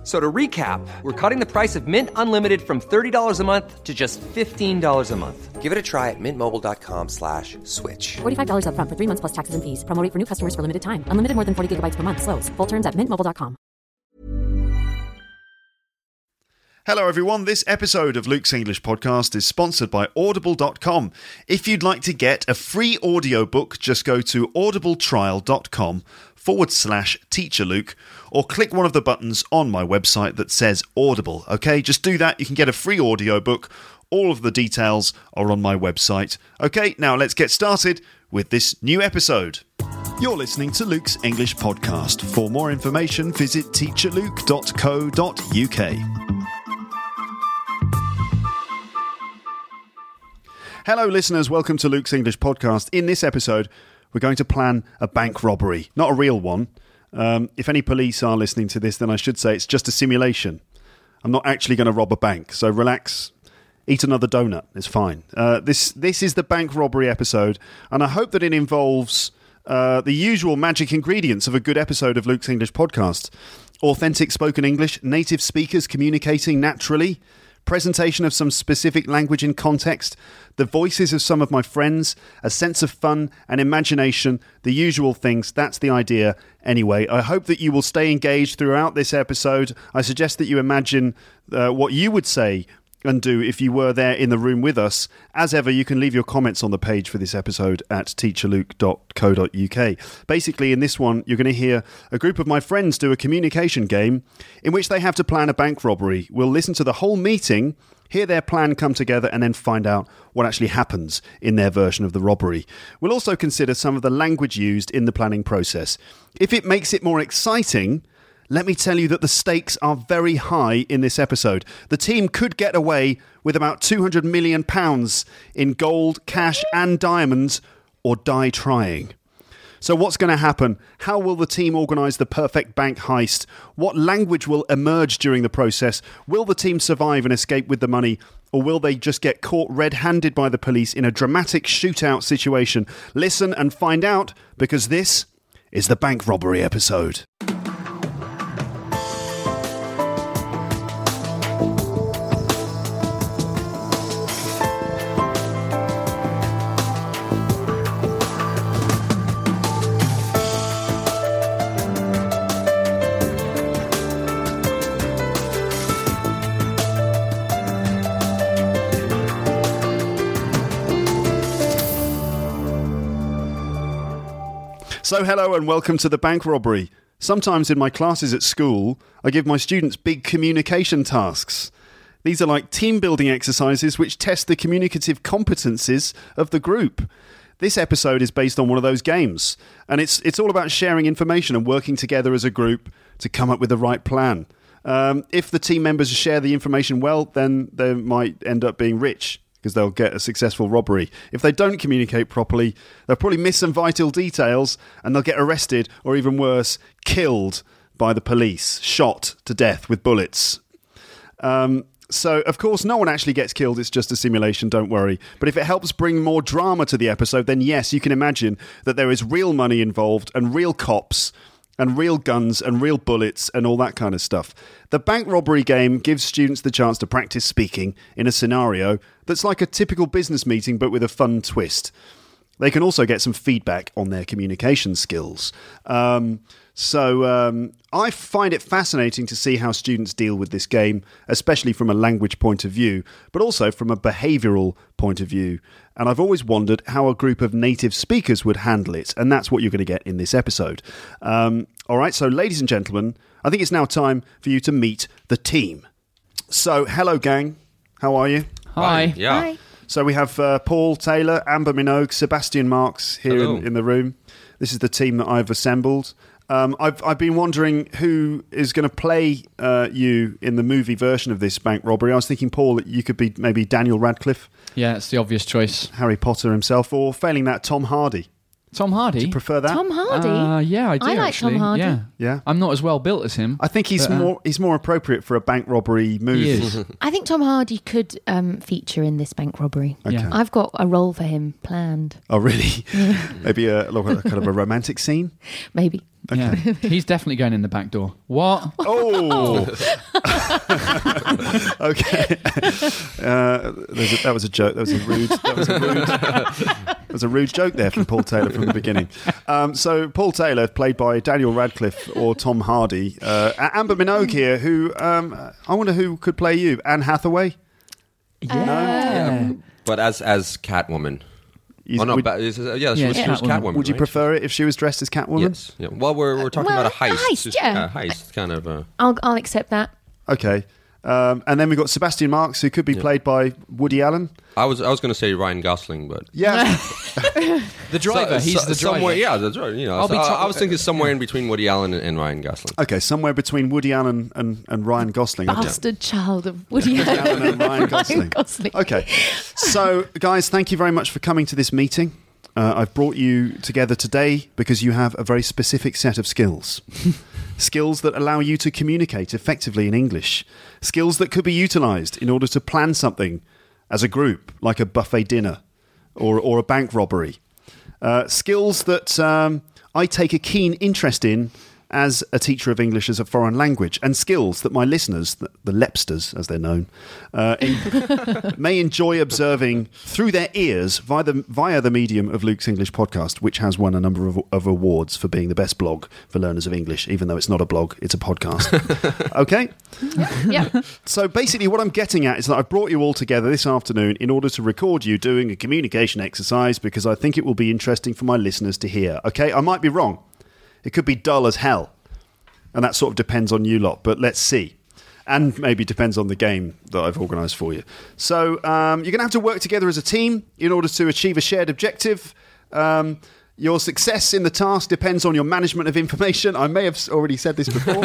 F- So to recap, we're cutting the price of Mint Unlimited from $30 a month to just $15 a month. Give it a try at mintmobile.com slash switch. $45 upfront for three months plus taxes and fees. Promo rate for new customers for limited time. Unlimited more than 40 gigabytes per month. Slows. Full terms at mintmobile.com. Hello, everyone. This episode of Luke's English Podcast is sponsored by Audible.com. If you'd like to get a free audiobook, just go to audibletrial.com forward slash teacher Luke or click one of the buttons on my website that says Audible. Okay, just do that. You can get a free audiobook. All of the details are on my website. Okay, now let's get started with this new episode. You're listening to Luke's English Podcast. For more information, visit teacherluke.co.uk. Hello, listeners. Welcome to Luke's English Podcast. In this episode, we're going to plan a bank robbery, not a real one. Um, if any police are listening to this, then I should say it's just a simulation. I'm not actually going to rob a bank, so relax. Eat another donut. It's fine. Uh, this this is the bank robbery episode, and I hope that it involves uh, the usual magic ingredients of a good episode of Luke's English Podcast: authentic spoken English, native speakers communicating naturally, presentation of some specific language in context, the voices of some of my friends, a sense of fun and imagination, the usual things. That's the idea. Anyway, I hope that you will stay engaged throughout this episode. I suggest that you imagine uh, what you would say and do if you were there in the room with us. As ever, you can leave your comments on the page for this episode at teacherluke.co.uk. Basically, in this one, you're going to hear a group of my friends do a communication game in which they have to plan a bank robbery. We'll listen to the whole meeting. Hear their plan come together and then find out what actually happens in their version of the robbery. We'll also consider some of the language used in the planning process. If it makes it more exciting, let me tell you that the stakes are very high in this episode. The team could get away with about 200 million pounds in gold, cash, and diamonds, or die trying. So, what's going to happen? How will the team organise the perfect bank heist? What language will emerge during the process? Will the team survive and escape with the money? Or will they just get caught red handed by the police in a dramatic shootout situation? Listen and find out because this is the bank robbery episode. So, hello and welcome to the bank robbery. Sometimes in my classes at school, I give my students big communication tasks. These are like team building exercises which test the communicative competences of the group. This episode is based on one of those games, and it's, it's all about sharing information and working together as a group to come up with the right plan. Um, if the team members share the information well, then they might end up being rich because they'll get a successful robbery. If they don't communicate properly, they'll probably miss some vital details and they'll get arrested or even worse, killed by the police, shot to death with bullets. Um, so, of course, no one actually gets killed. It's just a simulation, don't worry. But if it helps bring more drama to the episode, then yes, you can imagine that there is real money involved and real cops and real guns and real bullets and all that kind of stuff. The bank robbery game gives students the chance to practice speaking in a scenario that's like a typical business meeting but with a fun twist. They can also get some feedback on their communication skills. Um, so um, I find it fascinating to see how students deal with this game, especially from a language point of view, but also from a behavioural point of view. And I've always wondered how a group of native speakers would handle it, and that's what you're going to get in this episode. Um, all right, so ladies and gentlemen, I think it's now time for you to meet the team. So, hello, gang. How are you? Hi. Yeah. So we have uh, Paul Taylor, Amber Minogue, Sebastian Marks here in, in the room. This is the team that I've assembled. Um, I've, I've been wondering who is going to play uh, you in the movie version of this bank robbery. I was thinking, Paul, that you could be maybe Daniel Radcliffe, Yeah, it's the obvious choice. Harry Potter himself, or failing that, Tom Hardy. Tom Hardy. Do you prefer that? Tom Hardy. Uh, yeah, I do. I like actually. Tom Hardy. Yeah, Yeah. I'm not as well built as him. I think he's but, uh, more he's more appropriate for a bank robbery movie. He is. I think Tom Hardy could um, feature in this bank robbery. Yeah. I've got a role for him planned. Oh, really? Maybe a, like a kind of a romantic scene. Maybe. Yeah, he's definitely going in the back door. What? Oh, okay. Uh, a, that was a joke. That was a rude. That was a rude. that was a rude joke there from Paul Taylor from the beginning. Um, so Paul Taylor, played by Daniel Radcliffe or Tom Hardy, uh, Amber Minogue here. Who um, I wonder who could play you? Anne Hathaway. Yeah. But as as Catwoman. You- oh no, would, ba- is- uh, yeah, she Yeah, was, she was Catwoman. Catwoman. would you right? prefer it if she was dressed as Catwoman? Yes. Yeah. Well, we're we're talking Well, about a heist. heist, It's yeah. A heist, kind of. Uh, I'll, I'll accept that. Okay. Um, and then we've got Sebastian Marks, who could be played by Woody Allen. I was I was going to say Ryan Gosling, but Yeah. The driver. So- he's so- the driver. Somewhere, yeah, that's right. You know, I'll so be I, to- I was thinking somewhere in between Woody Allen and, and Ryan Gosling. okay, somewhere between Woody Allen and, and Ryan Gosling. I guess. Bastard child of Woody Allen Allen. and Ryan Gosling. Gosling. Okay. So, guys, thank you very much for coming to this meeting. Uh, I've brought you together today because you have a very specific set of skills. Skills that allow you to communicate effectively in English. Skills that could be utilized in order to plan something as a group, like a buffet dinner or, or a bank robbery. Uh, skills that um, I take a keen interest in as a teacher of English as a foreign language, and skills that my listeners, the, the Lepsters as they're known, uh, in, may enjoy observing through their ears via the, via the medium of Luke's English podcast, which has won a number of, of awards for being the best blog for learners of English, even though it's not a blog, it's a podcast. okay? yeah. So basically, what I'm getting at is that I've brought you all together this afternoon in order to record you doing a communication exercise because I think it will be interesting for my listeners to hear. Okay, I might be wrong. It could be dull as hell, and that sort of depends on you lot. But let's see, and maybe depends on the game that I've organised for you. So um, you're going to have to work together as a team in order to achieve a shared objective. Um, your success in the task depends on your management of information. I may have already said this before.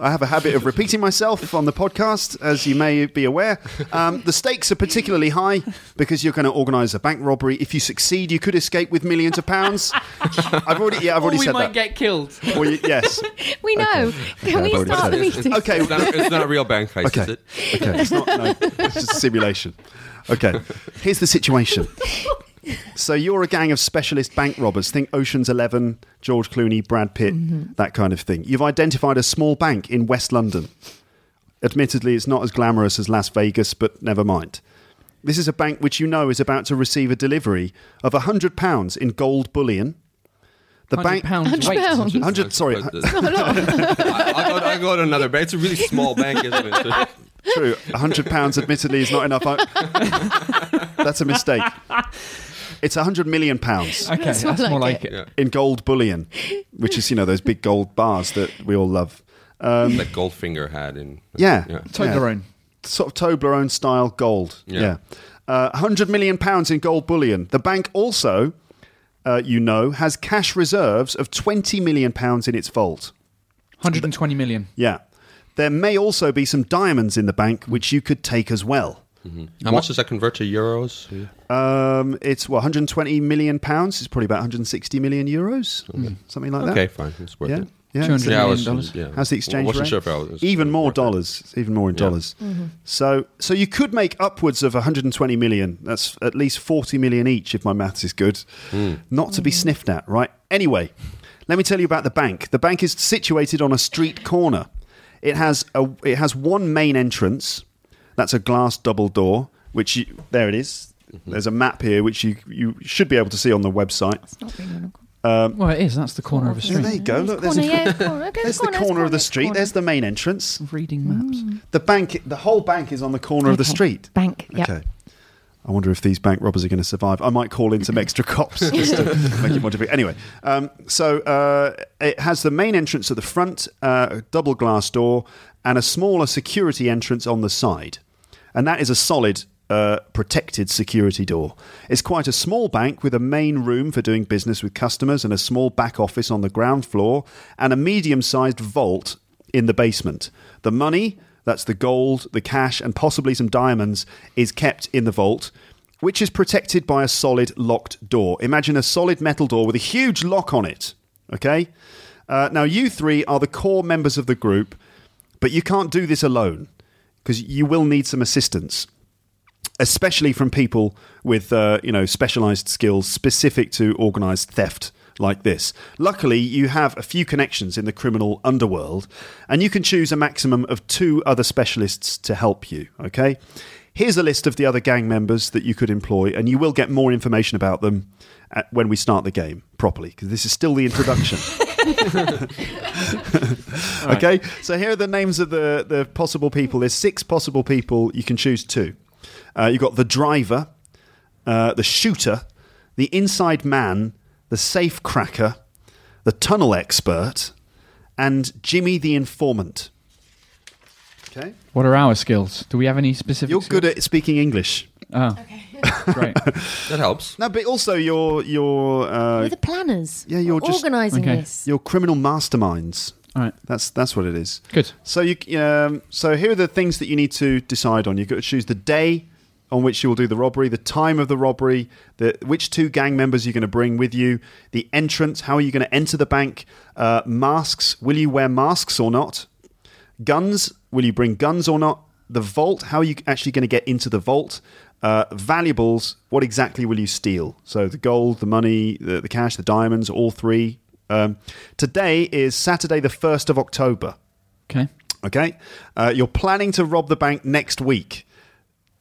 I have a habit of repeating myself on the podcast, as you may be aware. Um, the stakes are particularly high because you're going to organise a bank robbery. If you succeed, you could escape with millions of pounds. I've already, yeah, I've already we said might that. get killed. Well, you- yes. We know. Can we I've already start said the it. meeting? Okay. It's not, it's not a real bank heist, Okay. is it? Okay. It's not. No, it's just a simulation. Okay. Here's the situation. So you're a gang of specialist bank robbers. Think Ocean's Eleven, George Clooney, Brad Pitt, mm-hmm. that kind of thing. You've identified a small bank in West London. Admittedly, it's not as glamorous as Las Vegas, but never mind. This is a bank which you know is about to receive a delivery of hundred pounds in gold bullion. The bank, pounds Hundred weight. pounds. 100 sorry, I, I'll, go, I'll go to another bank. It's a really small bank, isn't it? True. A hundred pounds, admittedly, is not enough. I- That's a mistake. It's a hundred million pounds Okay, that's, more more like like it. Yeah. in gold bullion, which is you know those big gold bars that we all love. Um, Like Goldfinger had in. yeah, Yeah. Toblerone. sort of Toblerone style gold. Yeah. Yeah, Uh, hundred million pounds in gold bullion. The bank also, uh, you know, has cash reserves of twenty million pounds in its vault. 120 million. Yeah, there may also be some diamonds in the bank which you could take as well. Mm-hmm. How much does that convert to euros? Um, it's what 120 million pounds. It's probably about 160 million euros, mm, something like that. Okay, fine. It's worth Yeah, it. yeah. 200 Yeah, I was, dollars. yeah. How's the exchange wasn't rate? Sure if I was even more worth dollars. It's even more in Yeah. dollars. Mm-hmm. So, so you could make upwards of 120 million. That's at least 40 million each, if my maths is good. Hmm. Not to be mm-hmm. sniffed at, right? Anyway, let me tell you about the bank. The bank is situated on a street corner. It has a it has one main entrance. That's a glass double door, which you, there it is. There's a map here which you you should be able to see on the website. Not really on a- Well, it is. That's the corner of a Yeah, street. there you go. Look, there's, corner, a- yeah, corner. Okay, there's the corner, corner of the street. corner. There's the main entrance. Reading maps. The bank, the whole bank is on the corner of the street. Bank, yeah. Okay. I wonder if these bank robbers are going to survive. I might call in some extra cops just to make it more difficult. Anyway, um, so uh, it has the main entrance at the front, uh, a double glass door, and a smaller security entrance on the side. And that is a solid, uh, protected security door. It's quite a small bank with a main room for doing business with customers and a small back office on the ground floor and a medium sized vault in the basement. The money, that's the gold, the cash, and possibly some diamonds, is kept in the vault, which is protected by a solid locked door. Imagine a solid metal door with a huge lock on it. Okay? Uh, now, you three are the core members of the group, but you can't do this alone because you will need some assistance especially from people with uh, you know specialized skills specific to organized theft like this. Luckily, you have a few connections in the criminal underworld, and you can choose a maximum of two other specialists to help you. Okay. Here's a list of the other gang members that you could employ, and you will get more information about them at, when we start the game properly, because this is still the introduction. okay, so here are the names of the, the possible people. There's six possible people. You can choose two. Uh, you've got the driver, uh, the shooter, the inside man, the safe cracker, the tunnel expert, and Jimmy the informant. Okay. What are our skills? Do we have any specific? You're good at speaking English. Oh, great. That helps. No, but also you're you're uh, We're the planners. yeah, you're We're just- organising Okay. this. you're criminal masterminds. All right. That's that's what it is. Good. So you um, so here are the things that you need to decide on. You've got to choose the day on which you will do the robbery, the time of the robbery, the which two gang members you're going to bring with you, the entrance, how are you going to enter the bank, uh, masks, will you wear masks or not, guns, will you bring guns or not, the vault, how are you actually going to get into the vault, uh, valuables, what exactly will you steal? So the gold, the money, the, the cash, the diamonds, all three. Um, today is Saturday, the 1st of October. Okay. Okay, uh, you're planning to rob the bank next week.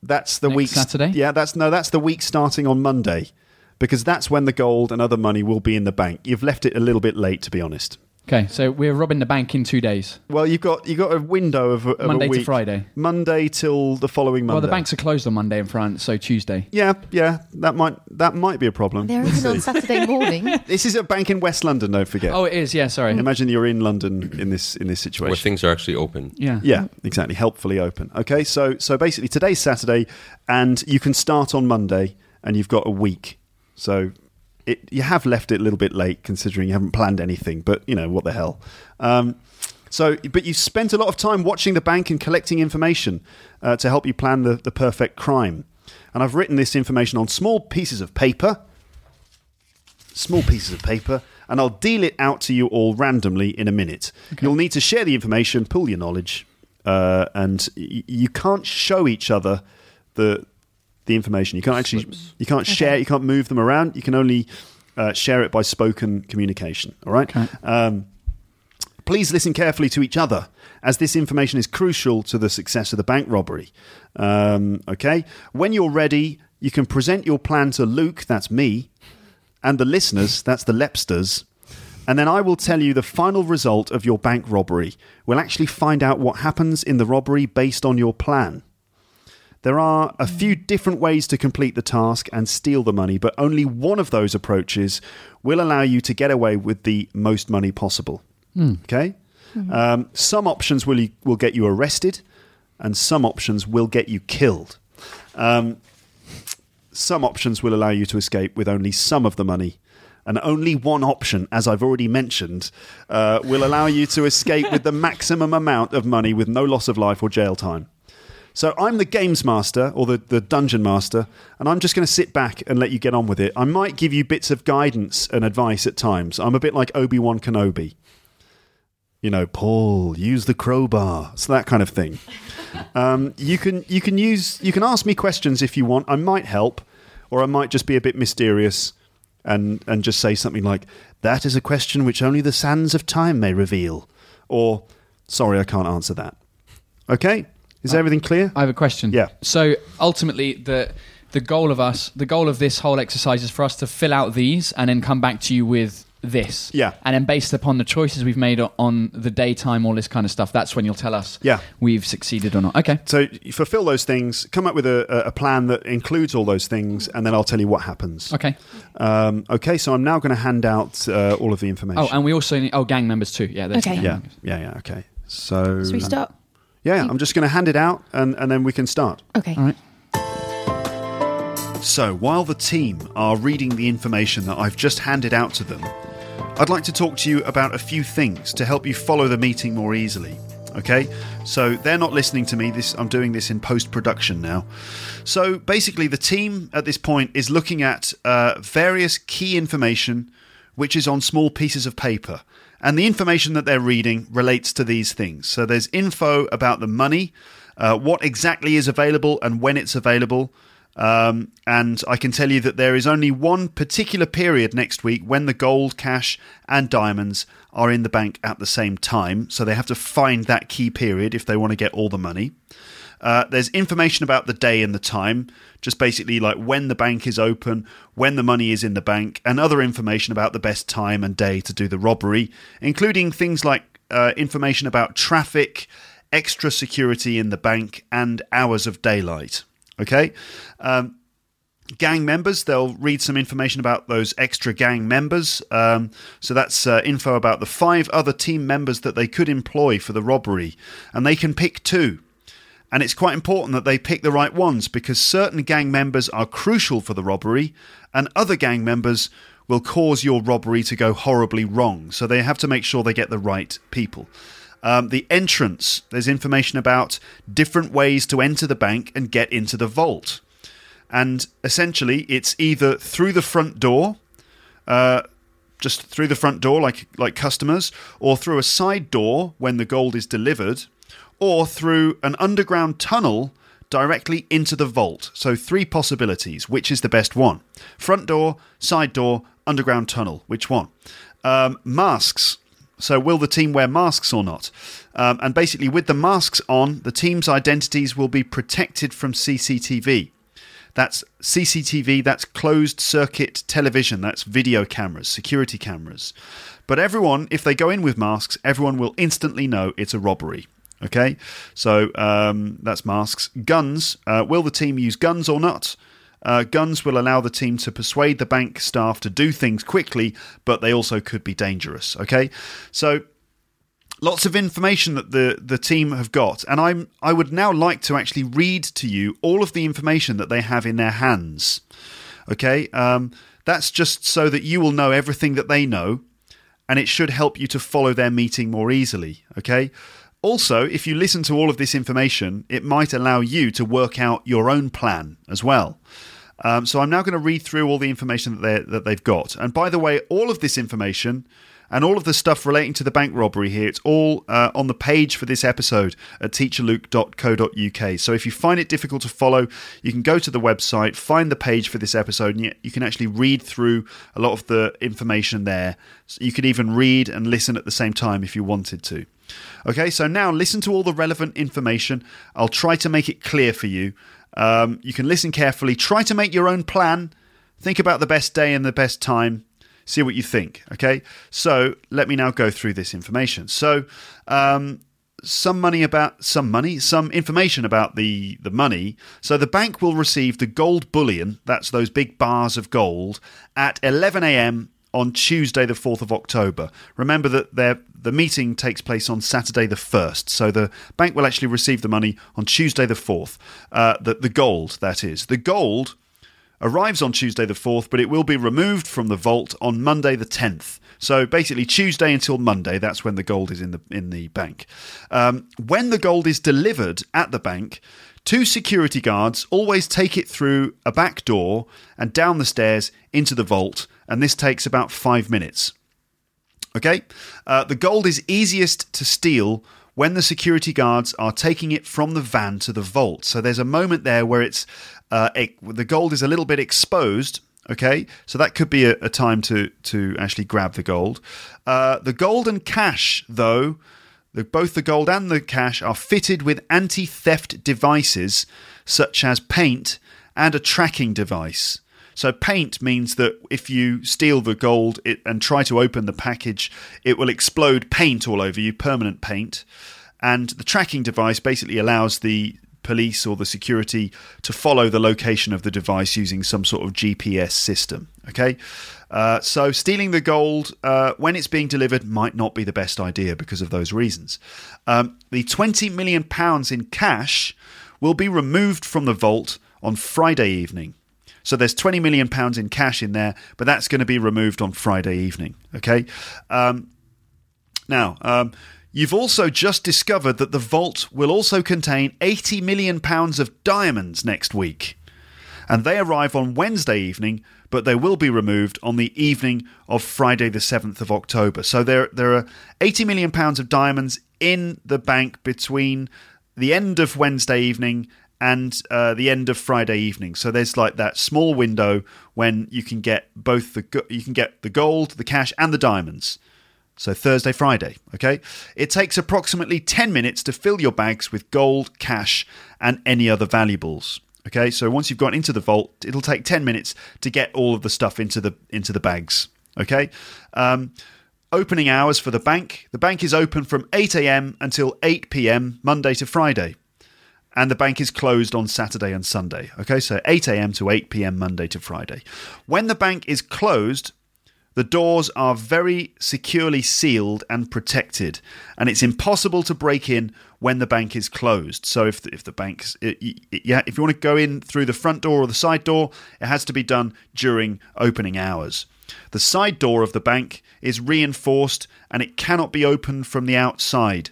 That's the Next week. Saturday? Yeah, that's no, that's the week starting on Monday, because that's when the gold and other money will be in the bank. You've left it a little bit late, to be honest. Okay. So we're robbing the bank in two days. Well, you've got you have got a window of, of Monday a to. Friday. Monday till the following Monday. Well, the banks are closed on Monday in France, so Tuesday. Yeah, yeah, that might that might be a problem. They're open on. Saturday morning. This is a bank in West London. Don't forget. Oh, it is. Yeah. Sorry. Imagine you're in London in this in this situation Where things are actually open. Yeah. Yeah, exactly. Helpfully open. Okay, so so basically today's Saturday, and you can start on Monday, and you've got a week. So it, you have left it a little bit late, considering you haven't planned anything. But you know what the hell. Um, so, but you spent a lot of time watching the bank and collecting information uh, to help you plan the, the perfect crime. And I've written this information on small pieces of paper small pieces of paper, and I'll deal it out to you all randomly in a minute. You'll need to share the information, pool your knowledge, uh, and y- you can't show each other the the information. You can't actually you can't share, you can't move them around. You can only uh, share it by spoken communication. All right. Okay. Um, Please listen carefully to each other, as this information is crucial to the success of the bank robbery. Um, okay? When you're ready, you can present your plan to Luke, that's me, and the listeners, that's the Lepsters, and then I will tell you the final result of your bank robbery. We'll actually find out what happens in the robbery based on your plan. There are a few different ways to complete the task and steal the money, but only one of those approaches will allow you to get away with the most money possible. Okay? Um, some options will, will get you arrested, and some options will get you killed. Um, some options will allow you to escape with only some of the money. And only one option, as I've already mentioned, uh, will allow you to escape with the maximum amount of money with no loss of life or jail time. So I'm the games master or the, the dungeon master, and I'm just going to sit back and let you get on with it. I might give you bits of guidance and advice at times. I'm a bit like Obi Wan Kenobi. You know, Paul, use the crowbar. So that kind of thing. Um, you can you can use you can ask me questions if you want. I might help, or I might just be a bit mysterious and and just say something like, "That is a question which only the sands of time may reveal," or "Sorry, I can't answer that." Okay, is everything clear? I have a question. Yeah. So ultimately, the the goal of us, the goal of this whole exercise is for us to fill out these and then come back to you with this. Yeah. And then based upon the choices we've made on the daytime, all this kind of stuff, that's when you'll tell us. Yeah. We've succeeded or not. Okay. So you fulfill those things, come up with a, a- a plan that includes all those things, and then I'll tell you what happens. Okay. Um, okay, so I'm now going to hand out uh, all of the information. Oh, and we also need oh gang members too. Yeah. Okay. yeah, members. yeah, yeah. Okay, so Should we start? Yeah, yeah, I'm just going to hand it out, and, and then we can start. Okay. All right. So, while the team are reading the information that I've just handed out to them, I'd like to talk to you about a few things to help you follow the meeting more easily. Okay, so they're not listening to me. This I'm doing this in post production now. So basically, the team at this point is looking at uh, various key information which is on small pieces of paper. And the information that they're reading relates to these things. So there's info about the money, uh, what exactly is available and when it's available. Um, and I can tell you that there is only one particular period next week when the gold, cash, and diamonds are in the bank at the same time. So they have to find that key period if they want to get all the money. Uh, there's information about the day and the time, just basically like when the bank is open, when the money is in the bank, and other information about the best time and day to do the robbery, including things like uh, information about traffic, extra security in the bank, and hours of daylight. Okay? Um, gang members they'll read some information about those extra gang members um, so that's uh, info about the five other team members that they could employ for the robbery and they can pick two and it's quite important that they pick the right ones because certain gang members are crucial for the robbery, and other gang members will cause your robbery to go horribly wrong. So they have to make sure they get the right people. Um, the entrance, there's information about different ways to enter the bank and get into the vault. And essentially, it's either through the front door, uh, just through the front door, like like customers, or through a side door when the gold is delivered, or through an underground tunnel directly into the vault. So, three possibilities. Which is the best one? Front door, side door, underground tunnel. Which one? Um, masks. So, will the team wear masks or not? Um, and basically, with the masks on, the team's identities will be protected from CCTV. That's CCTV, that's closed circuit television, that's video cameras, security cameras. But everyone, if they go in with masks, everyone will instantly know it's a robbery. Okay, so um, that's masks. Guns. Uh, will the team use guns or not? Uh, guns will allow the team to persuade the bank staff to do things quickly, but they also could be dangerous. Okay, so lots of information that the the team have got, and I'm I would now like to actually read to you all of the information that they have in their hands. Okay, um, that's just so that you will know everything that they know, and it should help you to follow their meeting more easily. Okay. Also, if you listen to all of this information, it might allow you to work out your own plan as well. Um, so I'm now going to read through all the information that, that they've got. And by the way, all of this information and all of the stuff relating to the bank robbery here, it's all uh, on the page for this episode at teacherluke.co.uk. So if you find it difficult to follow, you can go to the website, find the page for this episode, and you can actually read through a lot of the information there. So you could even read and listen at the same time if you wanted to. Okay, so now listen to all the relevant information. I'll try to make it clear for you. Um, you can listen carefully, try to make your own plan, think about the best day and the best time, see what you think. Okay, so let me now go through this information. So, um, some money about some money, some information about the the money. So the bank will receive the gold bullion, that's those big bars of gold, at 11 a.m. on Tuesday, the 4th of October. Remember that the meeting takes place on Saturday, the 1st. So the bank will actually receive the money on Tuesday, the 4th. Uh, the, the gold, that is. The gold arrives on Tuesday, the 4th, but it will be removed from the vault on Monday, the 10th. So basically, Tuesday until Monday, that's when the gold is in the in the bank. Um, when the gold is delivered at the bank, two security guards always take it through a back door and down the stairs into the vault, and this takes about five minutes. Okay, uh, the gold is easiest to steal when the security guards are taking it from the van to the vault. So there's a moment there where it's uh, it, the gold is a little bit exposed Okay, so that could be a, a time to to actually grab the gold. Uh, the gold and cash, though, the, both the gold and the cash are fitted with anti-theft devices such as paint and a tracking device. So paint means that if you steal the gold it, and try to open the package, it will explode paint all over you, permanent paint. And the tracking device basically allows the police or the security to follow the location of the device using some sort of GPS system. Okay, uh, so stealing the gold uh, when it's being delivered might not be the best idea because of those reasons. Um, the 20 million pounds in cash will be removed from the vault on Friday evening. So there's 20 million pounds in cash in there, but that's going to be removed on Friday evening. Okay. Um, now, um, You've also just discovered that the vault will also contain 80 million pounds of diamonds next week. And they arrive on Wednesday evening, but they will be removed on the evening of Friday the 7th of October. So there there are 80 million pounds of diamonds in the bank between the end of Wednesday evening and uh, the end of Friday evening. So there's like that small window when you can get both the you can get the gold, the cash and the diamonds. So Thursday, Friday, okay? It takes approximately 10 minutes to fill your bags with gold, cash, and any other valuables. Okay, so once you've gone into the vault, it'll take 10 minutes to get all of the stuff into the into the bags. Okay? Um, opening hours for the bank. The bank is open from 8 a.m. until 8 p.m. Monday to Friday. And the bank is closed on Saturday and Sunday. Okay, so 8 a.m. to 8 p.m. Monday to Friday. When the bank is closed, the doors are very securely sealed and protected, and it's impossible to break in when the bank is closed. So if the, if the bank's yeah, if you want to go in through the front door or the side door, it has to be done during opening hours. The side door of the bank is reinforced and it cannot be opened from the outside.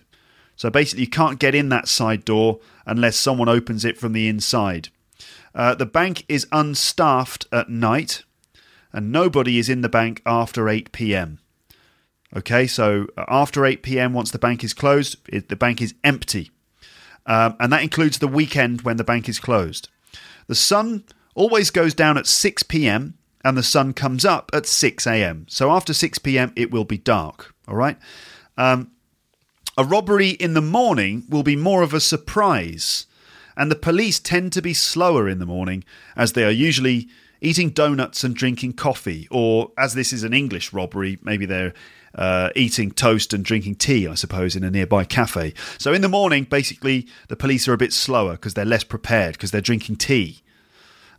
So basically, you can't get in that side door unless someone opens it from the inside. Uh, the bank is unstaffed at night and nobody is in the bank after 8 p.m. Okay, so uh, after 8 p.m., once the bank is closed, it, the bank is empty. Um, and that includes the weekend when the bank is closed. The sun always goes down at 6 p.m. and the sun comes up at 6 a.m. So after 6 p.m., it will be dark. All right. Um, a robbery in the morning will be more of a surprise, and the police tend to be slower in the morning as they are usually eating donuts and drinking coffee, or as this is an English robbery, maybe they're uh, eating toast and drinking tea, I suppose, in a nearby cafe. So in the morning, basically, the police are a bit slower because they're less prepared because they're drinking tea.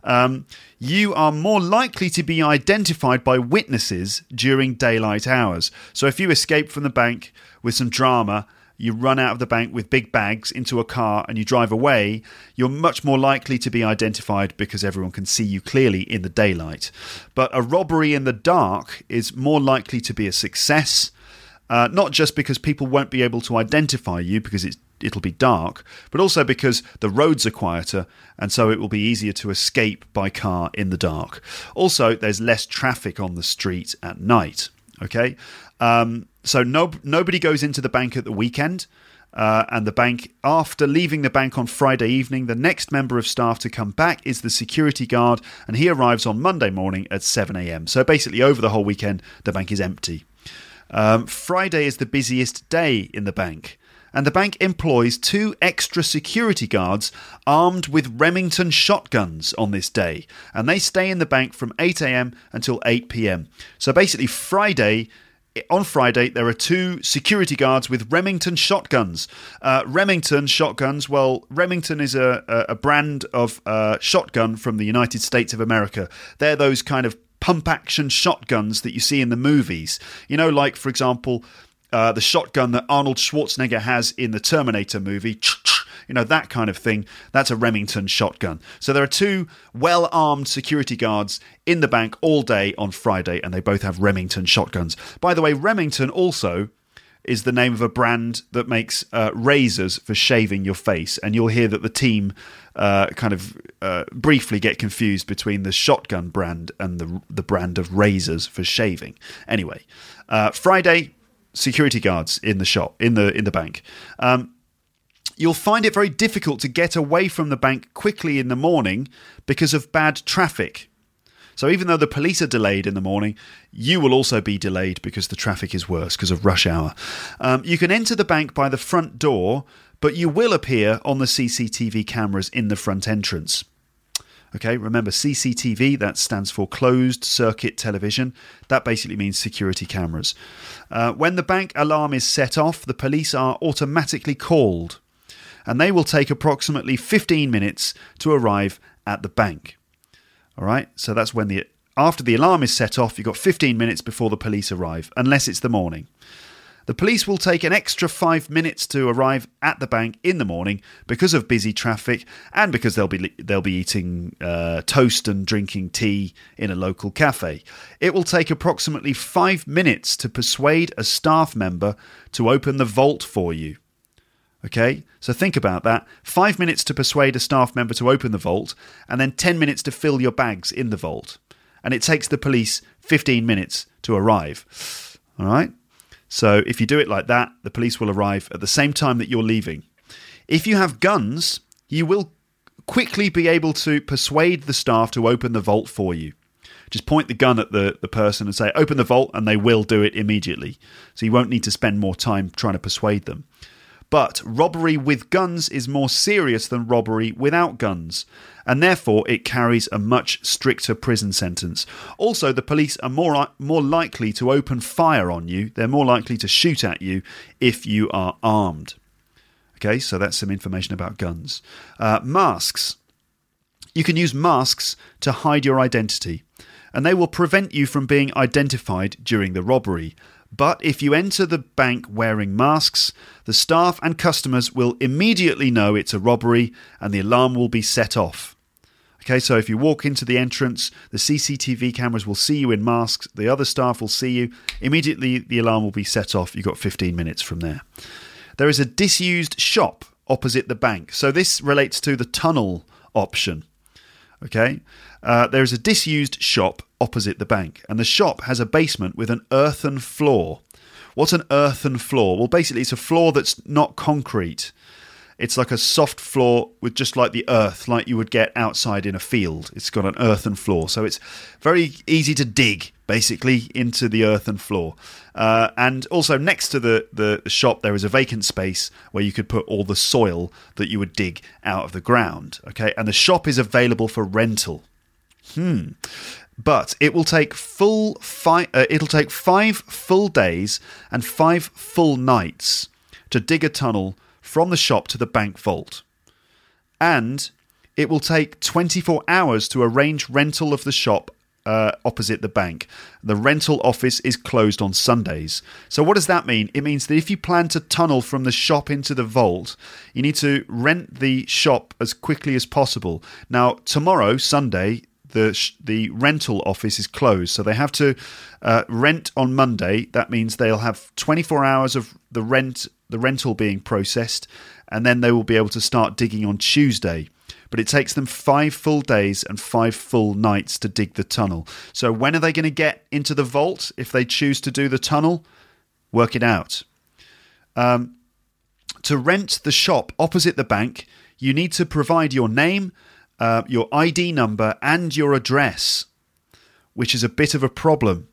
Um, you are more likely to be identified by witnesses during daylight hours. So if you escape from the bank with some drama you run out of the bank with big bags into a car and you drive away, you're much more likely to be identified because everyone can see you clearly in the daylight. But a robbery in the dark is more likely to be a success, uh, not just because people won't be able to identify you because it's it'll be dark, but also because the roads are quieter and so it will be easier to escape by car in the dark. Also, there's less traffic on the street at night. Okay, um, so no, nobody goes into the bank at the weekend. Uh, and the bank, after leaving the bank on Friday evening, the next member of staff to come back is the security guard, and he arrives on Monday morning at 7 a.m. So basically, over the whole weekend, the bank is empty. Um, Friday is the busiest day in the bank, and the bank employs two extra security guards armed with Remington shotguns on this day, and they stay in the bank from 8 a.m. until 8 p.m. So basically, Friday on Friday, there are two security guards with Remington shotguns. Uh, Remington shotguns, well, Remington is a, a brand of uh, shotgun from the United States of America. They're those kind of pump action shotguns that you see in the movies. You know, like, for example, uh, the shotgun that Arnold Schwarzenegger has in the Terminator movie you know, that kind of thing. That's a Remington shotgun. So there are two well armed security guards in the bank all day on Friday, and they both have Remington shotguns. By the way, Remington also is the name of a brand that makes uh, razors for shaving your face. And you'll hear that the team uh, kind of uh, briefly get confused between the shotgun brand and the, the brand of razors for shaving. Anyway, uh, Friday, security guards in the shop, in the, in the bank. Um, You'll find it very difficult to get away from the bank quickly in the morning because of bad traffic. So, even though the police are delayed in the morning, you will also be delayed because the traffic is worse because of rush hour. Um, you can enter the bank by the front door, but you will appear on the CCTV cameras in the front entrance. Okay, remember CCTV, that stands for closed circuit television. That basically means security cameras. Uh, when the bank alarm is set off, the police are automatically called and they will take approximately 15 minutes to arrive at the bank. All right, so that's when the after the alarm is set off, you've got 15 minutes before the police arrive, unless it's the morning. The police will take an extra five minutes to arrive at the bank in the morning because of busy traffic and because they'll be they'll be eating uh, toast and drinking tea in a local cafe. It will take approximately five minutes to persuade a staff member to open the vault for you. Okay, so think about that. Five minutes to persuade a staff member to open the vault, and then 10 minutes to fill your bags in the vault. And it takes the police 15 minutes to arrive. All right? So if you do it like that, the police will arrive at the same time that you're leaving. If you have guns, you will quickly be able to persuade the staff to open the vault for you. Just point the gun at the, the person and say, open the vault, and they will do it immediately. So you won't need to spend more time trying to persuade them. But robbery with guns is more serious than robbery without guns, and therefore it carries a much stricter prison sentence. Also, the police are more, more likely to open fire on you, they're more likely to shoot at you if you are armed. Okay, so that's some information about guns. Uh, masks. You can use masks to hide your identity, and they will prevent you from being identified during the robbery. But if you enter the bank wearing masks, the staff and customers will immediately know it's a robbery and the alarm will be set off. Okay, so if you walk into the entrance, the CCTV cameras will see you in masks, the other staff will see you. Immediately, the alarm will be set off. You've got 15 minutes from there. There is a disused shop opposite the bank. So this relates to the tunnel option. Okay, uh, there is a disused shop opposite the bank, and the shop has a basement with an earthen floor. What's an earthen floor? Well, basically, it's a floor that's not concrete. It's like a soft floor with just like the earth, like you would get outside in a field. It's got an earthen floor, so it's very easy to dig basically into the earthen floor. Uh, and also next to the, the shop, there is a vacant space where you could put all the soil that you would dig out of the ground. Okay, and the shop is available for rental. Hmm. But it will take full five. Uh, it'll take five full days and five full nights to dig a tunnel from the shop to the bank vault, and it will take 24 hours to arrange rental of the shop uh, opposite the bank. The rental office is closed on Sundays. So, what does that mean? It means that if you plan to tunnel from the shop into the vault, you need to rent the shop as quickly as possible. Now, tomorrow, Sunday, the sh- the rental office is closed, so they have to uh, rent on Monday. That means they'll have 24 hours of the rent the rental being processed, and then they will be able to start digging on Tuesday. But it takes them five full days and five full nights to dig the tunnel. So when are they going to get into the vault if they choose to do the tunnel? Work it out. Um, to rent the shop opposite the bank, you need to provide your name, uh, your ID number, and your address, which is a bit of a problem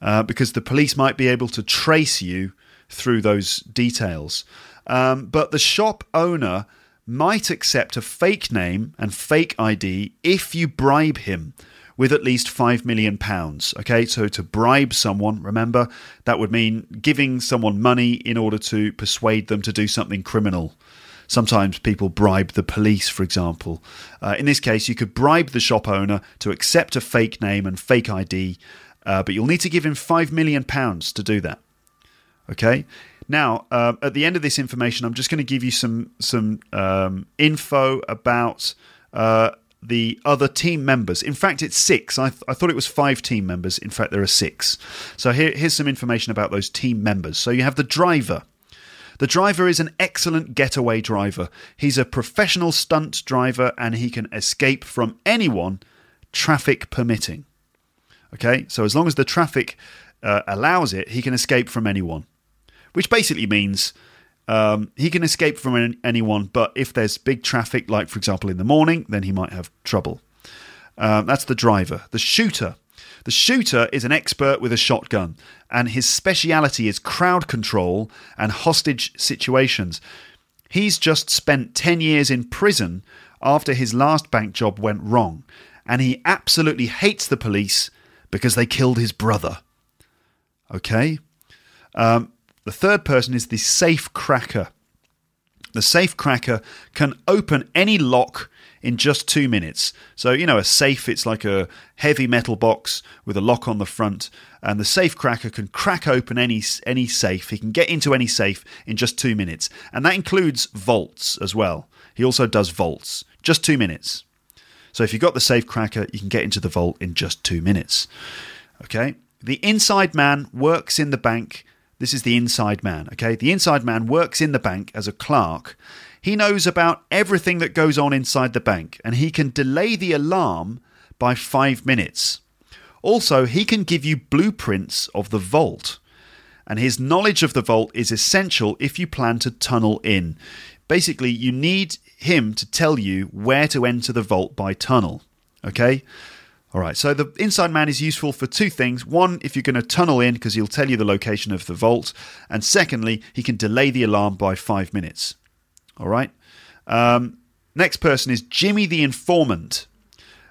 uh, because the police might be able to trace you through those details. Um, but the shop owner might accept a fake name and fake ID if you bribe him with at least five million pounds. Okay, so to bribe someone, remember, that would mean giving someone money in order to persuade them to do something criminal. Sometimes people bribe the police, for example. Uh, in this case, you could bribe the shop owner to accept a fake name and fake ID, uh, but you'll need to give him five million pounds to do that. Okay. Now, uh, at the end of this information, I'm just going to give you some some um, info about uh, the other team members. In fact, it's six. I, th- I thought it was five team members. In fact, there are six. So here, here's some information about those team members. So you have the driver. The driver is an excellent getaway driver. He's a professional stunt driver and he can escape from anyone, traffic permitting. Okay, so as long as the traffic uh, allows it, he can escape from anyone, which basically means um, he can escape from an- anyone, but if there's big traffic, like for example in the morning, then he might have trouble. Um, that's the driver. The shooter. The shooter is an expert with a shotgun, and his speciality is crowd control and hostage situations. He's just spent 10 years in prison after his last bank job went wrong, and he absolutely hates the police because they killed his brother. Okay? Um, the third person is the safe cracker. The safe cracker can open any lock in just two minutes. So, you know, a safe, it's like a heavy metal box with a lock on the front, and the safe cracker can crack open any, any safe. He can get into any safe in just two minutes. And that includes vaults as well. He also does vaults, just two minutes. So, if you've got the safe cracker, you can get into the vault in just two minutes. Okay? The inside man works in the bank. This is the inside man, okay? The inside man works in the bank as a clerk. He knows about everything that goes on inside the bank and he can delay the alarm by five minutes. Also, he can give you blueprints of the vault. And his knowledge of the vault is essential if you plan to tunnel in. Basically, you need him to tell you where to enter the vault by tunnel. Okay? All right, so the inside man is useful for two things. One, if you're going to tunnel in, because he'll tell you the location of the vault. And secondly, he can delay the alarm by five minutes. All right. Um, next person is Jimmy the Informant.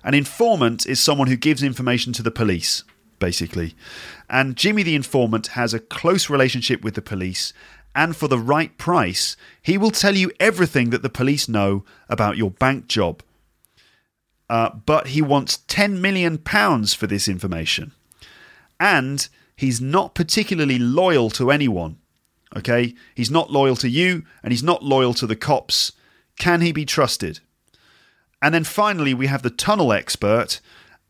An informant is someone who gives information to the police, basically. And Jimmy the Informant has a close relationship with the police. And for the right price, he will tell you everything that the police know about your bank job uh, but he wants 10 million pounds for this information. And he's not particularly loyal to anyone. Okay? He's not loyal to you and he's not loyal to the cops. Can he be trusted? And then finally, we have the tunnel expert.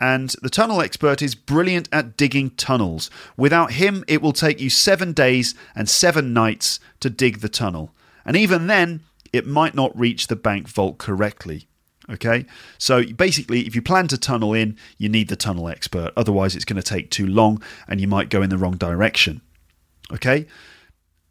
And the tunnel expert is brilliant at digging tunnels. Without him, it will take you seven days and seven nights to dig the tunnel. And even then, it might not reach the bank vault correctly. Okay, so basically, if you plan to tunnel in, you need the tunnel expert. Otherwise, it's going to take too long and you might go in the wrong direction. Okay,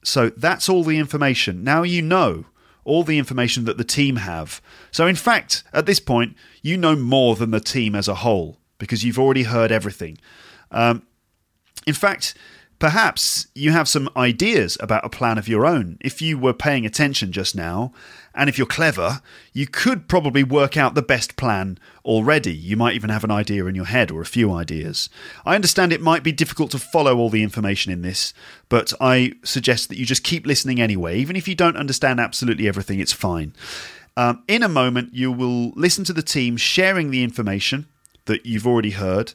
so that's all the information. Now you know all the information that the team have. So, in fact, at this point, you know more than the team as a whole because you've already heard everything. Um, in fact, Perhaps you have some ideas about a plan of your own. If you were paying attention just now, and if you're clever, you could probably work out the best plan already. You might even have an idea in your head or a few ideas. I understand it might be difficult to follow all the information in this, but I suggest that you just keep listening anyway. Even if you don't understand absolutely everything, it's fine. Um, in a moment, you will listen to the team sharing the information that you've already heard.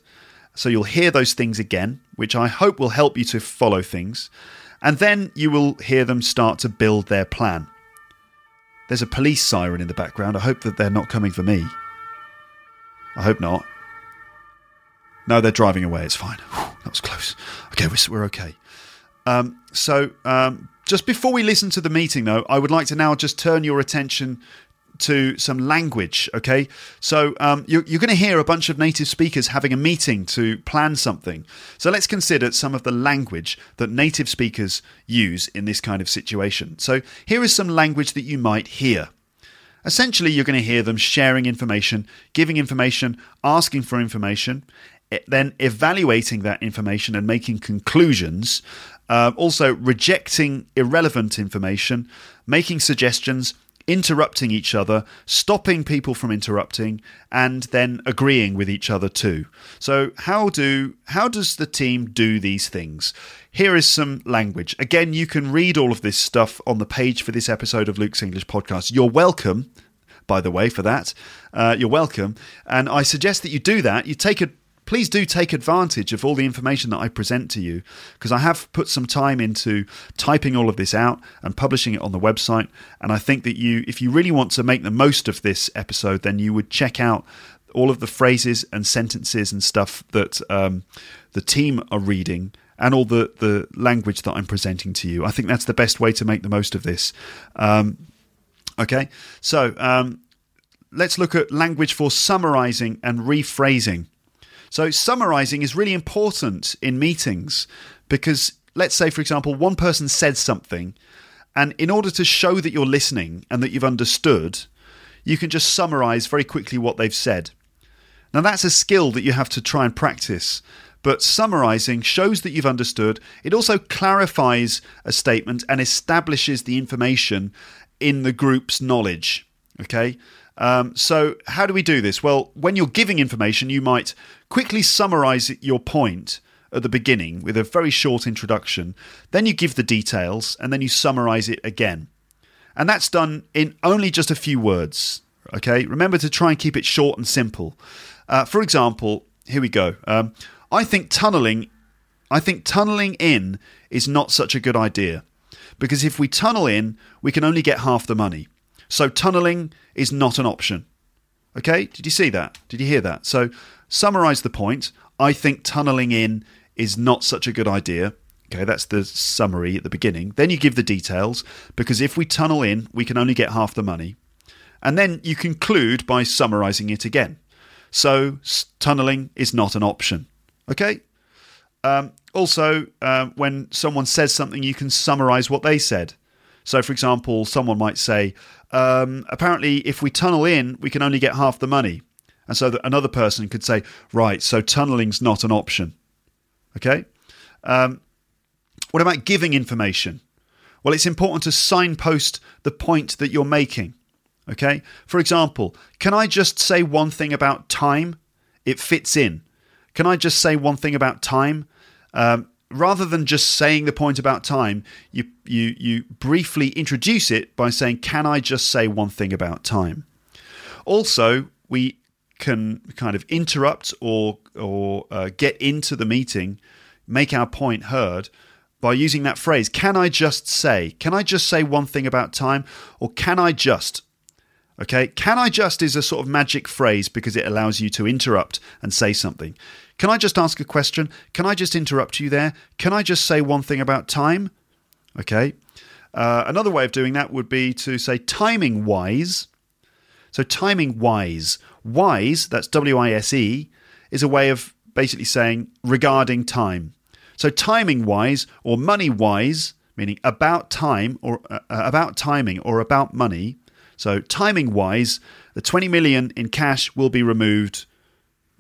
So you'll hear those things again, which I hope will help you to follow things. And then you will hear them start to build their plan. There's a police siren in the background. I hope that they're not coming for me. I hope not. No, they're driving away. It's fine. Whew, that was close. Okay, we're, we're okay. Um, so, um, just before we listen to the meeting, though, I would like to now just turn your attention to some language. Okay, so um, you're, you're going to hear a bunch of native speakers having a meeting to plan something. So let's consider some of the language that native speakers use in this kind of situation. So here is some language that you might hear. Essentially, you're going to hear them sharing information, giving information, asking for information, then evaluating that information and making conclusions. Uh, also, rejecting irrelevant information, making suggestions, interrupting each other, stopping people from interrupting, and then agreeing with each other too. So how do how does the team do these things? Here is some language. Again, you can read all of this stuff on the page for this episode of Luke's English podcast. You're welcome, by the way, for that. Uh, you're welcome, and I suggest that you do that. You take a please do take advantage of all the information that I present to you because I have put some time into typing all of this out and publishing it on the website. And I think that you, if you really want to make the most of this episode, then you would check out all of the phrases and sentences and stuff that um, the team are reading and all the, the language that I'm presenting to you. I think that's the best way to make the most of this. Um, okay, so um, let's look at language for summarizing and rephrasing. So, summarizing is really important in meetings because, let's say, for example, one person said something, and in order to show that you're listening and that you've understood, you can just summarize very quickly what they've said. Now, that's a skill that you have to try and practice. But summarizing shows that you've understood. It also clarifies a statement and establishes the information in the group's knowledge. Okay? Um, so, how do we do this? Well, when you're giving information, you might quickly summarize your point at the beginning with a very short introduction. Then you give the details and then you summarize it again. And that's done in only just a few words. Okay, remember to try and keep it short and simple. Uh, for example, here we go. Um, I think tunneling, I think tunneling in is not such a good idea because if we tunnel in, we can only get half the money. So tunneling is not an option. Okay, did you see that? Did you hear that? So summarize the point. I think tunneling in is not such a good idea. Okay, that's the summary at the beginning. Then you give the details because if we tunnel in, we can only get half the money. And then you conclude by summarizing it again. So tunneling is not an option. Okay? Um, also, uh, when someone says something, you can summarize what they said. So, for example, someone might say, um, apparently, if we tunnel in, we can only get half the money. And so another person could say, right, so tunneling's not an option. Okay? Um, what about giving information? Well, it's important to signpost the point that you're making. Okay? For example, can I just say one thing about time? It fits in. Can I just say one thing about time? Um, rather than just saying the point about time, you, you, you briefly introduce it by saying, Can I just say one thing about time? Also, we can kind of interrupt or, or uh, get into the meeting, make our point heard by using that phrase. Can I just say? Can I just say one thing about time? Or can I just? Okay, can I just is a sort of magic phrase because it allows you to interrupt and say something. Can I just ask a question? Can I just interrupt you there? Can I just say one thing about time? Okay. Uh, another way of doing that would be to say timing wise. So, timing wise. Wise, that's W I S E, is a way of basically saying regarding time. So, timing wise or money wise, meaning about time or uh, about timing or about money. So, timing wise, the 20 million in cash will be removed,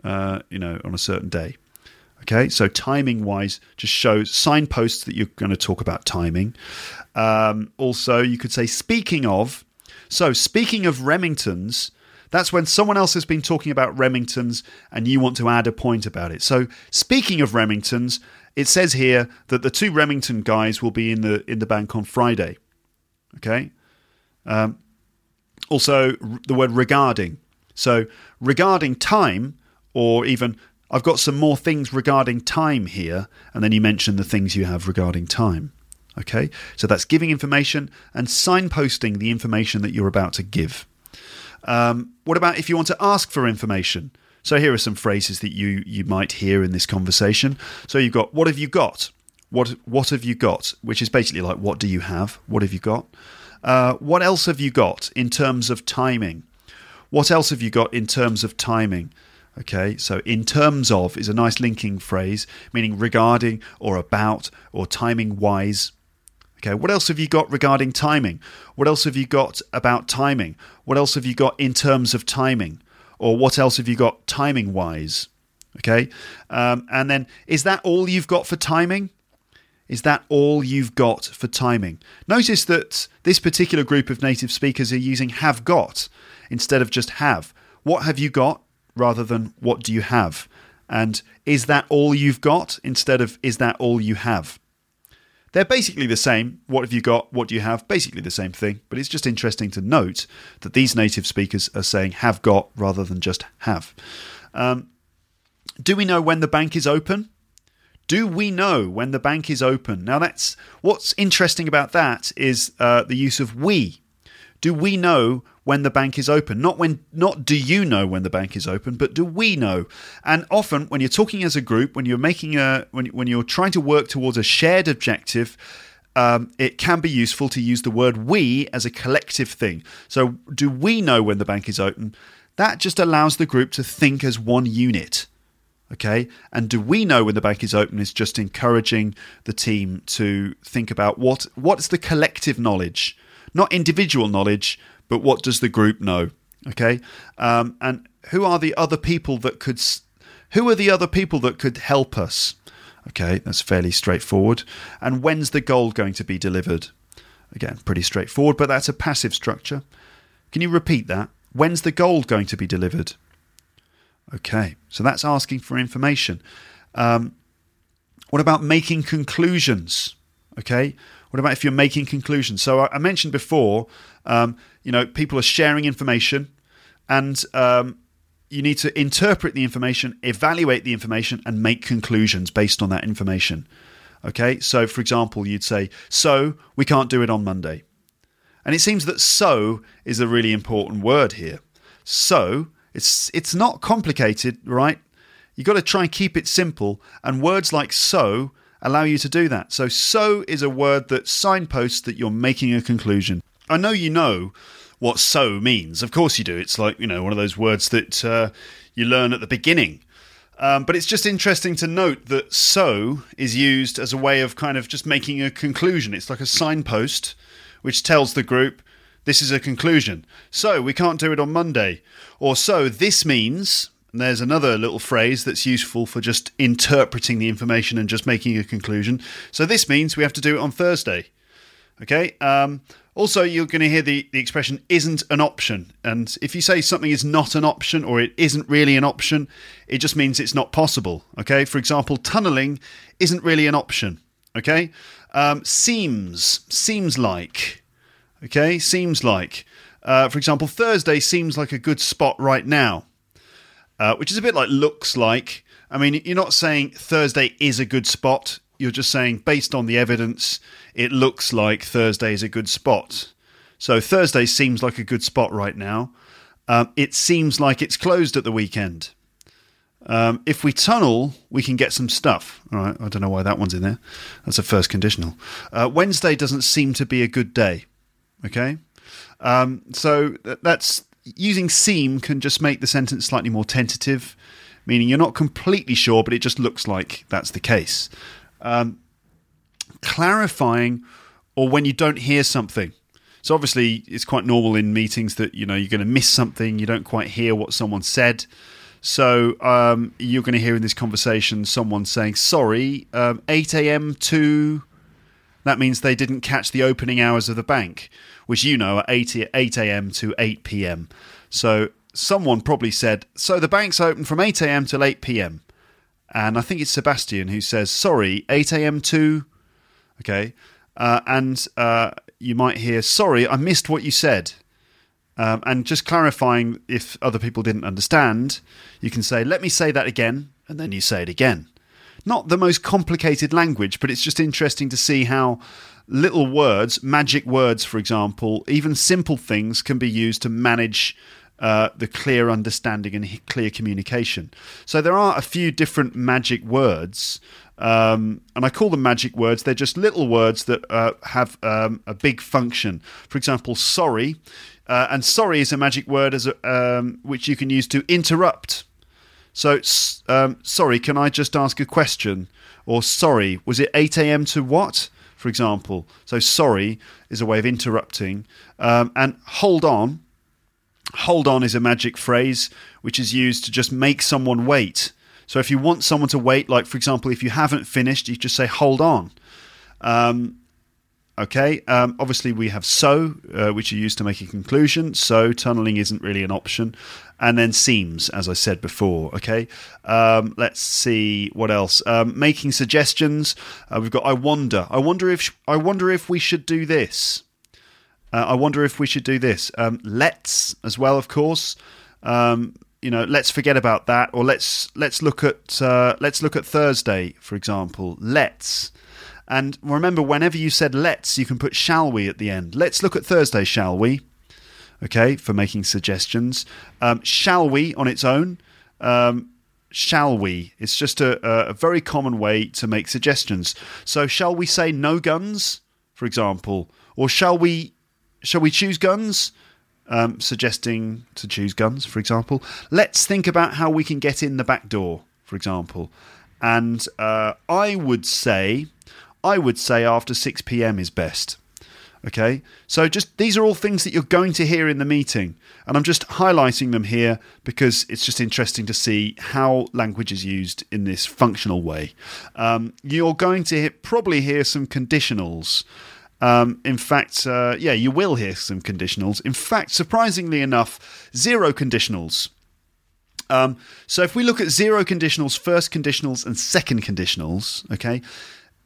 uh, you know, on a certain day. Okay, so timing wise just shows signposts that you're going to talk about timing. Um, also, you could say, speaking of, so speaking of Remingtons, that's when someone else has been talking about Remingtons and you want to add a point about it. So, speaking of Remingtons, it says here that the two Remington guys will be in the in the bank on Friday. Okay. Um, also, the word regarding. So, regarding time, or even I've got some more things regarding time here, and then you mention the things you have regarding time. Okay, so that's giving information and signposting the information that you're about to give. Um, what about if you want to ask for information? So here are some phrases that you you might hear in this conversation. So you've got what have you got? What what have you got? Which is basically like what do you have? What have you got? Uh, what else have you got in terms of timing? What else have you got in terms of timing? Okay, so in terms of is a nice linking phrase, meaning regarding or about or timing wise. Okay, what else have you got regarding timing? What else have you got about timing? What else have you got in terms of timing? Or what else have you got timing wise? Okay, um, and then is that all you've got for timing? Is that all you've got for timing? Notice that this particular group of native speakers are using have got instead of just have. What have you got rather than what do you have? And is that all you've got instead of is that all you have? They're basically the same. What have you got? What do you have? Basically the same thing. But it's just interesting to note that these native speakers are saying have got rather than just have. Um, do we know when the bank is open? Do we know when the bank is open? Now, that's what's interesting about that is uh, the use of we. Do we know when the bank is open? Not when, not do you know when the bank is open, but do we know? And often, when you're talking as a group, when you're making a, when when you're trying to work towards a shared objective, um, it can be useful to use the word we as a collective thing. So, do we know when the bank is open? That just allows the group to think as one unit. Okay. And do we know when the bank is open is just encouraging the team to think about what what's the collective knowledge, not individual knowledge, but what does the group know? Okay. Um, and who are the other people that could who are the other people that could help us? Okay, that's fairly straightforward. And when's the goal going to be delivered? Again, pretty straightforward, but that's a passive structure. Can you repeat that? When's the goal going to be delivered? Okay, so that's asking for information. Um, what about making conclusions? Okay, what about if you're making conclusions? So I mentioned before, um, you know, people are sharing information. and um, you need to interpret the information, evaluate the information, and make conclusions based on that information. Okay, so for example, you'd say, So we can't do it on Monday. And it seems that so is a really important word here. So it's it's not complicated, right? You've got to try and keep it simple, and words like so allow you to do that. So so is a word that signposts that you're making a conclusion. I know you know what so means. Of course you do. It's like, you know, one of those words that uh, you learn at the beginning. Um, but it's just interesting to note that so is used as a way of kind of just making a conclusion. It's like a signpost which tells the group this is a conclusion. So we can't do it on Monday. Or so this means, there's another little phrase that's useful for just interpreting the information and just making a conclusion. So this means we have to do it on Thursday. Okay. Um, also, you're going to hear the, the expression isn't an option. And if you say something is not an option or it isn't really an option, it just means it's not possible. Okay. For example, tunneling isn't really an option. Okay. Um, seems, seems like. Okay. Seems like. Uh, for example, Thursday seems like a good spot right now, uh, which is a bit like looks like. I mean, you're not saying Thursday is a good spot. You're just saying, based on the evidence, it looks like Thursday is a good spot. So Thursday seems like a good spot right now. Um, it seems like it's closed at the weekend. Um, if we tunnel, we can get some stuff. All right, I don't know why that one's in there. That's a first conditional. Uh, Wednesday doesn't seem to be a good day. Okay, um, so that's using seem can just make the sentence slightly more tentative, meaning you're not completely sure, but it just looks like that's the case um, clarifying or when you don't hear something. So obviously, it's quite normal in meetings that you know you're going to miss something, you don't quite hear what someone said. So um, you're going to hear in this conversation someone saying, "Sorry, um, 8 a.m. to." That means they didn't catch the opening hours of the bank, which you know are 8 8 a.m. to 8 p.m. So someone probably said, "So the bank's open from 8 a.m. till 8 p.m." and I think it's Sebastian who says, "Sorry, 8 a.m. to," okay, uh, and uh, you might hear, "Sorry, I missed what you said." Um, and just clarifying if other people didn't understand, you can say, "Let me say that again," and then you say it again. Not the most complicated language, but it's just interesting to see how little words, magic words, for example, even simple things can be used to manage uh, the clear understanding and clear communication. So there are a few different magic words, um, and I call them magic words. They're just little words that uh, have um, a big function. For example, sorry, uh, and sorry is a magic word as a, um, which you can use to interrupt. So, um, sorry, can I just ask a question? Or sorry, was it 8 a.m. to what? For example. So, sorry is a way of interrupting. Um, and hold on hold on is a magic phrase which is used to just make someone wait. So if you want someone to wait, like for example, if you haven't finished, you just say hold on. Um, okay, um, obviously we have so, uh, which are used to make a conclusion. So tunneling isn't really an option. And then seems, as I said before. Okay, um, let's see what else. Um, making suggestions. Uh, we've got. I wonder. I wonder if. I wonder if we should do this. Uh, I wonder if we should do this. Um, let's as well, of course. Um, you know, let's forget about that, or let's let's look at uh, let's look at Thursday, for example. Let's. And remember, whenever you said let's, you can put shall we at the end. Let's look at Thursday, shall we? Okay, for making suggestions. Um, shall we on its own? Um, shall we? It's just a, a very common way to make suggestions. So, shall we say no guns, for example? Or shall we Shall we choose guns? Um, suggesting to choose guns, for example. Let's think about how we can get in the back door, for example. And uh, I would say, I would say after 6 p.m. is best. Okay, so just these are all things that you're going to hear in the meeting, and I'm just highlighting them here because it's just interesting to see how language is used in this functional way. Um, you're going to probably hear some conditionals. Um, in fact, uh, yeah, you will hear some conditionals. In fact, surprisingly enough, zero conditionals. Um, so if we look at zero conditionals, first conditionals, and second conditionals, okay,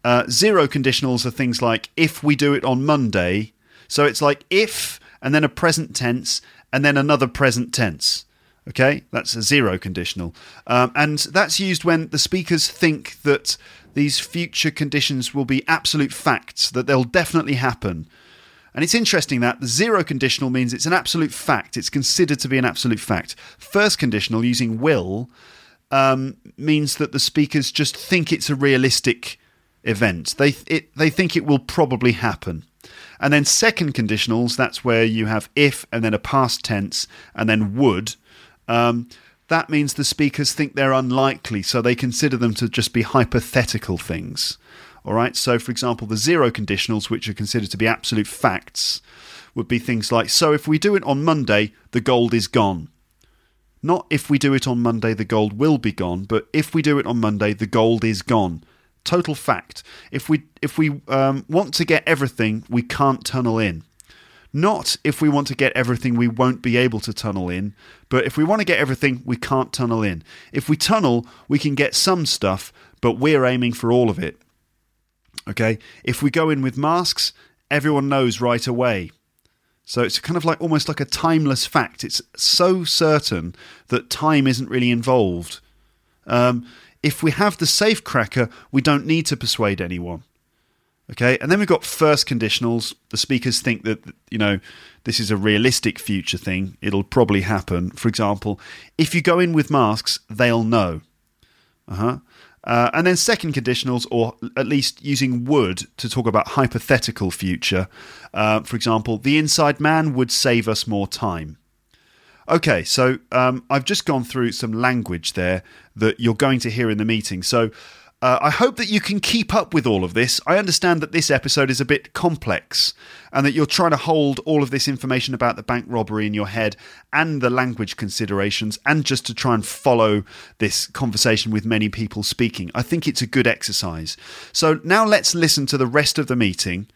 uh, zero conditionals are things like if we do it on Monday. So it's like if and then a present tense, and then another present tense. Okay, that's a zero conditional. Um, and that's used when the speakers think that these future conditions will be absolute facts, that they'll definitely happen. And it's interesting that the zero conditional means it's an absolute fact, it's considered to be an absolute fact. First conditional, using will, um, means that the speakers just think it's a realistic event. They, it, they think it will probably happen. And then second conditionals, that's where you have if and then a past tense and then would. Um, that means the speakers think they're unlikely, so they consider them to just be hypothetical things. All right, so for example, the zero conditionals, which are considered to be absolute facts, would be things like so if we do it on Monday, the gold is gone. Not if we do it on Monday, the gold will be gone, but if we do it on Monday, the gold is gone. Total fact. If we if we um, want to get everything, we can't tunnel in. Not if we want to get everything, we won't be able to tunnel in, but if we want to get everything, we can't tunnel in. If we tunnel, we can get some stuff, but we're aiming for all of it. Okay? If we go in with masks, everyone knows right away. So it's kind of like almost like a timeless fact. It's so certain that time isn't really involved. Um, if we have the safe cracker, we don't need to persuade anyone. Okay, and then we've got first conditionals. The speakers think that you know this is a realistic future thing. It'll probably happen. For example, if you go in with masks, they'll know. Uh-huh. Uh, and then second conditionals, or at least using would to talk about hypothetical future. Uh, for example, the inside man would save us more time. Okay, so um, I've just gone through some language there that you're going to hear in the meeting. So uh, I hope that you can keep up with all of this. I understand that this episode is a bit complex and that you're trying to hold all of this information about the bank robbery in your head and the language considerations and just to try and follow this conversation with many people speaking. I think it's a good exercise. So now let's listen to the rest of the meeting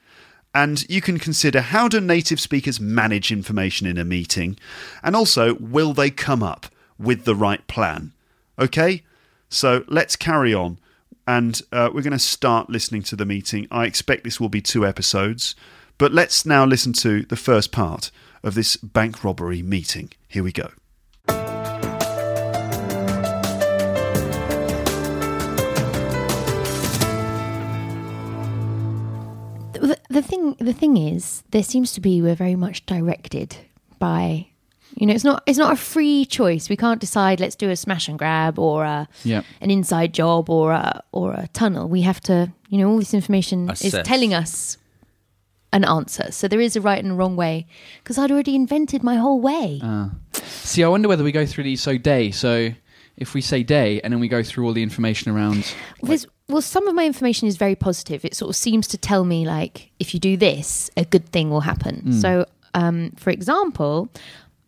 and you can consider how do native speakers manage information in a meeting and also will they come up with the right plan okay so let's carry on and uh, we're going to start listening to the meeting. I expect this will be two episodes but let's now listen to the first part of this bank robbery meeting. Here we go. The, the thing the thing is there seems to be we're very much directed by you know it's not it's not a free choice we can't decide let's do a smash and grab or a, Yeah. an inside job or a or a tunnel we have to you know all this information is telling us an answer so there is a right and a wrong way because i'd already invented my whole way See, I wonder whether we go through these so day. So if we say day and then we go through all the information around. There's, well, some of my information is very positive. It sort of seems to tell me like if you do this, a good thing will happen. So, um, for example,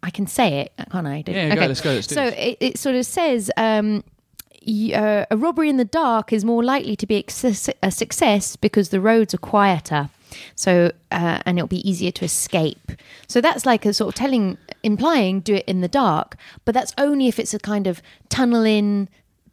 I can say it, can't I? Yeah, go, let's go, let's do so it, it sort of says. Um, uh, a robbery in the dark is more likely to be a success because the roads are quieter. So, uh, and it'll be easier to escape. So that's like a sort of telling, implying do it in the dark, but that's only if it's a kind of tunnel in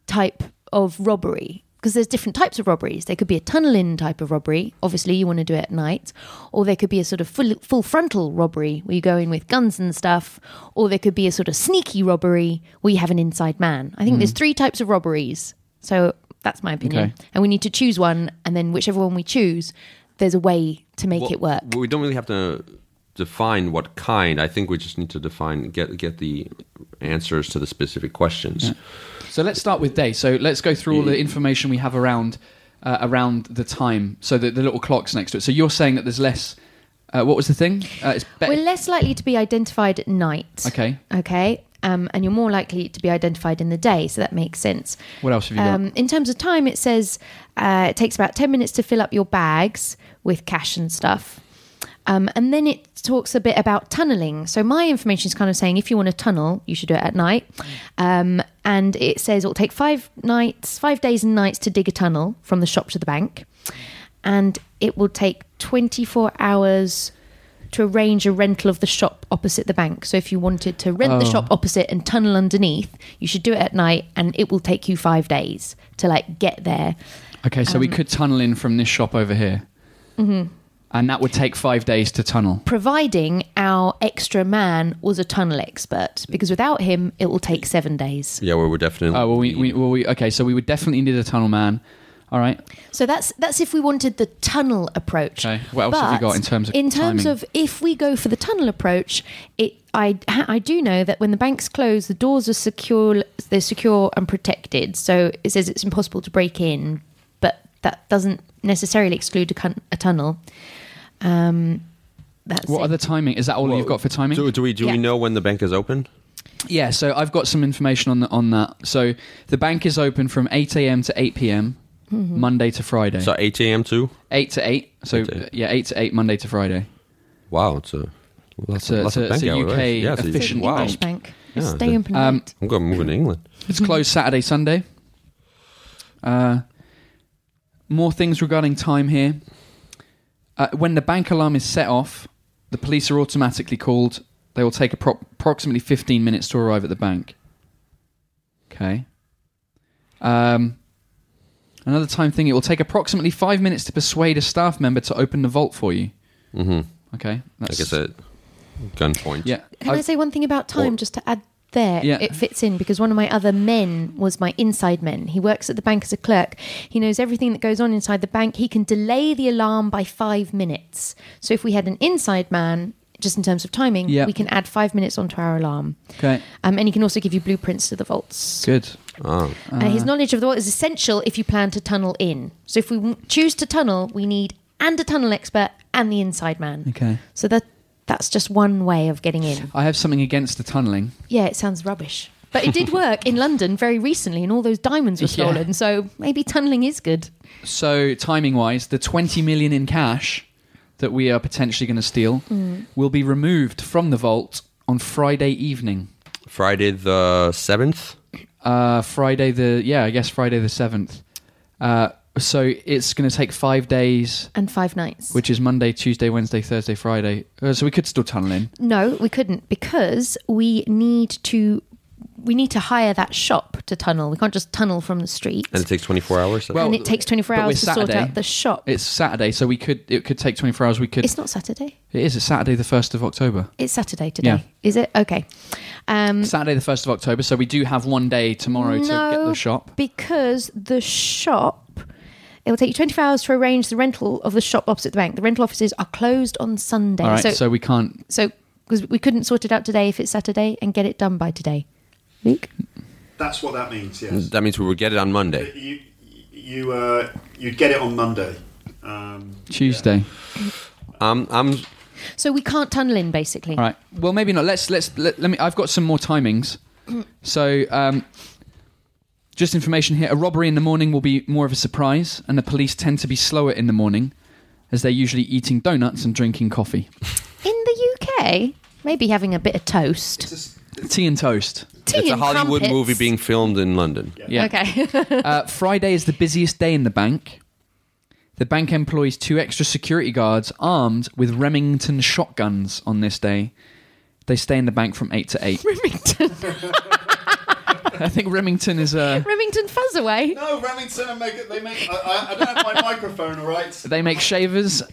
type of robbery. Because there's different types of robberies. There could be a tunnel in type of robbery. Obviously, you want to do it at night. Or there could be a sort of full, full frontal robbery where you go in with guns and stuff. Or there could be a sort of sneaky robbery where you have an inside man. I think there's mm. three types of robberies. So that's my opinion. Okay. And we need to choose one. And then whichever one we choose, there's a way to make Well, it work. We don't really have to define what kind. I think we just need to define get get the answers to the specific questions. So let's start with day. So let's go through all the information we have around uh, around the time. So the, the little clocks next to it. So you're saying that there's less. Uh, what was the thing? Uh, it's be- We're less likely to be identified at night. Okay. Okay. Um, and you're more likely to be identified in the day, so that makes sense. What else have you got? Um, in terms of time, it says uh, it takes about 10 minutes to fill up your bags with cash and stuff. Um, and then it talks a bit about tunneling. So my information is kind of saying if you want to tunnel, you should do it at night. Um, and it says it'll take five nights, five days and nights to dig a tunnel from the shop to the bank. And it will take 24 hours to arrange a rental of the shop opposite the bank. So if you wanted to rent the Oh. shop opposite and tunnel underneath, you should do it at night and it will take you 5 days to like get there. okay, so we um, could tunnel in from this shop over here. And that would take five days to tunnel. providing our extra man was a tunnel expert, because without him, it will take seven days. Yeah, we were definitely. Oh well, we, we, well, we okay. So we would definitely need a tunnel man. All right. So that's that's if we wanted the tunnel approach. Okay. What else have you got in terms of in terms timing? of if we go for the tunnel approach, it I I do know that when the banks close, the doors are secure. They're secure and protected. So it says it's impossible to break in, but that doesn't necessarily exclude a, a tunnel. Um, that's What it. other timing? Is that all you've got for timing? Do, do we do Yeah. we know when the bank is open? Yeah, so I've got some information on the, on that. So the bank is open from 8 a.m. to 8 p.m. Mm-hmm. Monday to Friday. So 8 a.m. to 8 to 8. So 8 to 8. uh, yeah, 8 to 8 Monday to Friday. Wow, it's a well, that's It's a- that's it's a- bank it's a UK right? Yeah, it's a- efficient wow. English bank. Yeah, Stay open Um. I'm going to move to England. It's closed Saturday, Sunday. Uh, more things regarding time here. Uh, when the bank alarm is set off, the police are automatically called. They will take appro- approximately 15 minutes to arrive at the bank. Okay. Um, another time thing, it will take approximately five minutes to persuade a staff member to open the vault for you. Mm-hmm. Okay. Like I said, gunpoint. Yeah. Can I, I've- say one thing about time, Or- just to add there? Yeah. It fits in because one of my other men was my inside men. He works at the bank as a clerk. He knows everything that goes on inside the bank. He can delay the alarm by five minutes. So if we had an inside man, just in terms of timing, Yeah. we can add five minutes onto our alarm. Okay. Um, and he can also give you blueprints to the vaults. Good. Oh. Uh, his knowledge of the vault is essential if you plan to tunnel in. So if we choose to tunnel, we need and a tunnel expert and the inside man. Okay. So that that's just one way of getting in. I have something against the tunneling. Yeah, it sounds rubbish. But it did work in London very recently, and all those diamonds were Yeah. stolen. So maybe tunneling is good. So, timing wise, the 20 million in cash that we are potentially going to steal will be removed from the vault on Friday evening. Friday the seventh. Uh, Friday the, yeah, I guess Friday the 7th. Uh, so, it's going to take five days, And five nights. which is Monday, Tuesday, Wednesday, Thursday, Friday. Uh, so, we could still tunnel in. no, we couldn't because we need to. We need to hire that shop to tunnel. We can't just tunnel from the street. And it takes 24 hours. Well, and it takes 24 but hours with to sort Saturday, out the shop. It's Saturday, so we could, it could take 24 hours. We could, It's not Saturday. it is, it's Saturday the 1st of October. It's Saturday today. Yeah. Is it? Okay. Um, Saturday the 1st of October, so we do have one day tomorrow to get the shop. Because the shop, it will take you 24 hours to arrange the rental of the shop opposite the bank. The rental offices are closed on Sunday. All right, so, so we can't so because we couldn't sort it out today if it's Saturday and get it done by today. Luke? That's what that means. Yes. That means we will get it on Monday. You you uh, you'd get it on Monday. Um, Tuesday. Um, I'm So we can't tunnel in, basically. All right. Well, maybe not. Let's let's let, let me. I've got some more timings. So, um, just information here: a robbery in the morning will be more of a surprise, and the police tend to be slower in the morning, as they're usually eating donuts and drinking coffee, In the UK, maybe having a bit of toast. tea and toast. Tea it's a and Hollywood crumpets. movie being filmed in London. Yeah. Okay. uh, Friday is the busiest day in the bank. The bank employs two extra security guards armed with Remington shotguns on this day. They stay in the bank from eight to eight. Remington. I think Remington is a. Remington Fuzzaway. no, Remington and make it. They make. I, I, I don't have my microphone. All right. they make shavers.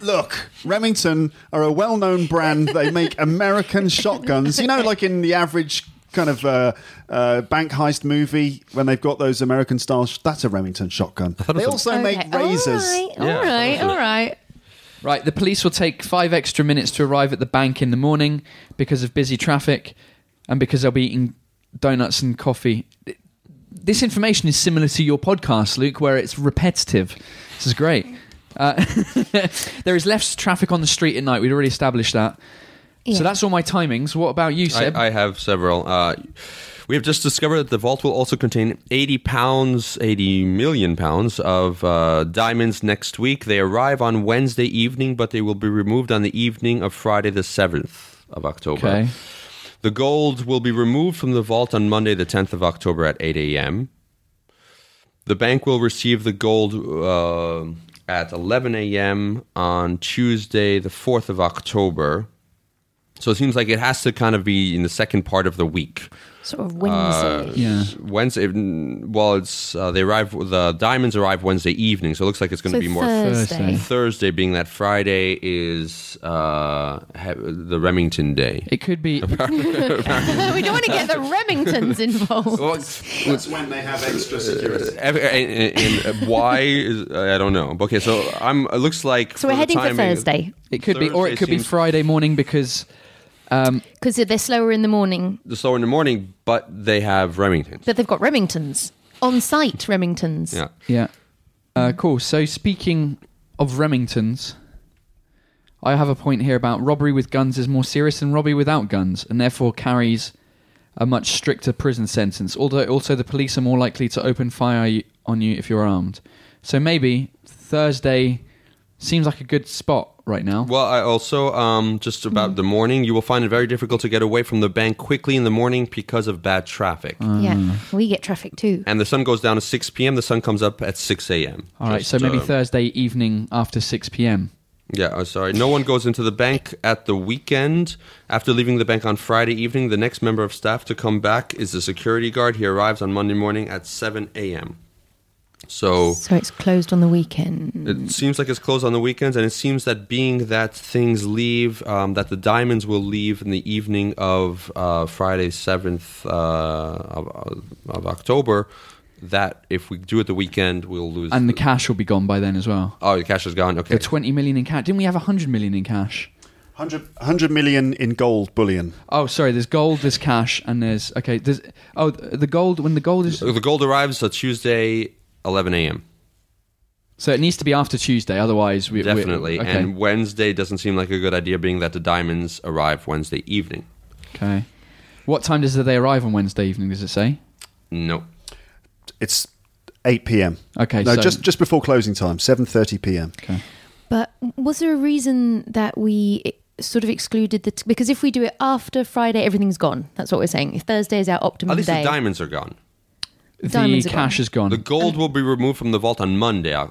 Look, Remington are a well-known brand. They make American shotguns. You know, like in the average kind of uh, uh, bank heist movie when they've got those American style. Sh- that's a Remington shotgun. They also make razors. All right, Yeah, all right, those are- all right. Right, the police will take five extra minutes to arrive at the bank in the morning because of busy traffic and because they'll be eating donuts and coffee. This information is similar to your podcast, Luke, where it's repetitive. This is great. Uh, there is less traffic on the street at night. We'd already established that. Yeah. So that's all my timings. What about you, Seb? I, I have several. Uh, we have just discovered that the vault will also contain 80 pounds, 80 million pounds of uh, diamonds next week. They arrive on Wednesday evening, but they will be removed on the evening of Friday, the 7th of October. okay. The gold will be removed from the vault on Monday, the 10th of October at 8 a.m. The bank will receive the gold uh, at 11 a.m. on Tuesday, the 4th of October. So it seems like it has to kind of be in the second part of the week. Sort of Wednesday. Yeah. Wednesday. Well, it's uh, they arrive. The diamonds arrive Wednesday evening, so it looks like it's going to so be more Thursday. Thursday, being that Friday is uh, the Remington Day. It could be. we don't want to get the Remingtons involved. Well, That's when they have extra security. ev- and, and, and why is I don't know. Okay, so I'm. It looks like So we're the heading for Thursday It could be, or it could be Friday morning because because they're slower in the morning, The slower in the morning, but they have Remingtons. but they've got Remingtons on site. Remingtons. Yeah. Yeah. Uh, cool. So speaking of Remingtons, I have a point here about robbery with guns is more serious than robbery without guns, and therefore carries a much stricter prison sentence. Although also the police are more likely to open fire y- on you if you're armed. So maybe Thursday seems like a good spot right now. Well, I also um, just about Mm-hmm. the morning, you will find it very difficult to get away from the bank quickly in the morning because of bad traffic. Yeah, we get traffic too. And the sun goes down at 6 p.m. The sun comes up at 6 a.m. All right. Just, So maybe uh, Thursday evening after six p.m. Yeah, oh, sorry. No one goes into the bank at the weekend. After leaving the bank on Friday evening, the next member of staff to come back is the security guard. He arrives on Monday morning at 7 a.m. So So it's closed on the weekend. it seems like it's closed on the weekends, and it seems that being that things leave, um, that the diamonds will leave in the evening of uh, Friday, 7th uh, of, of October, that if we do it the weekend, we'll lose. And the cash will be gone by then as well. oh, the cash is gone. Okay. The twenty million in cash. Didn't we have hundred million in cash? 100, 100 million in gold bullion. Oh, sorry. There's gold, there's cash, and there's okay. There's oh the gold when the gold is The gold arrives on Tuesday, 11 a.m. so it needs to be after Tuesday. Otherwise, we we- Definitely. okay. And Wednesday doesn't seem like a good idea, being that the diamonds arrive Wednesday evening. okay. What time does they arrive on Wednesday evening? Does it say? No. It's 8 p.m. Okay, No, so- just just before closing time, 7:30 p.m. Okay. But was there a reason that we eh, sort of excluded the? T- because if we do it after Friday, everything's gone. That's what we're saying. If Thursday is our optimum At least day, the diamonds are gone. The Diamonds are cash is gone. The gold will be removed from the vault on Monday, uh,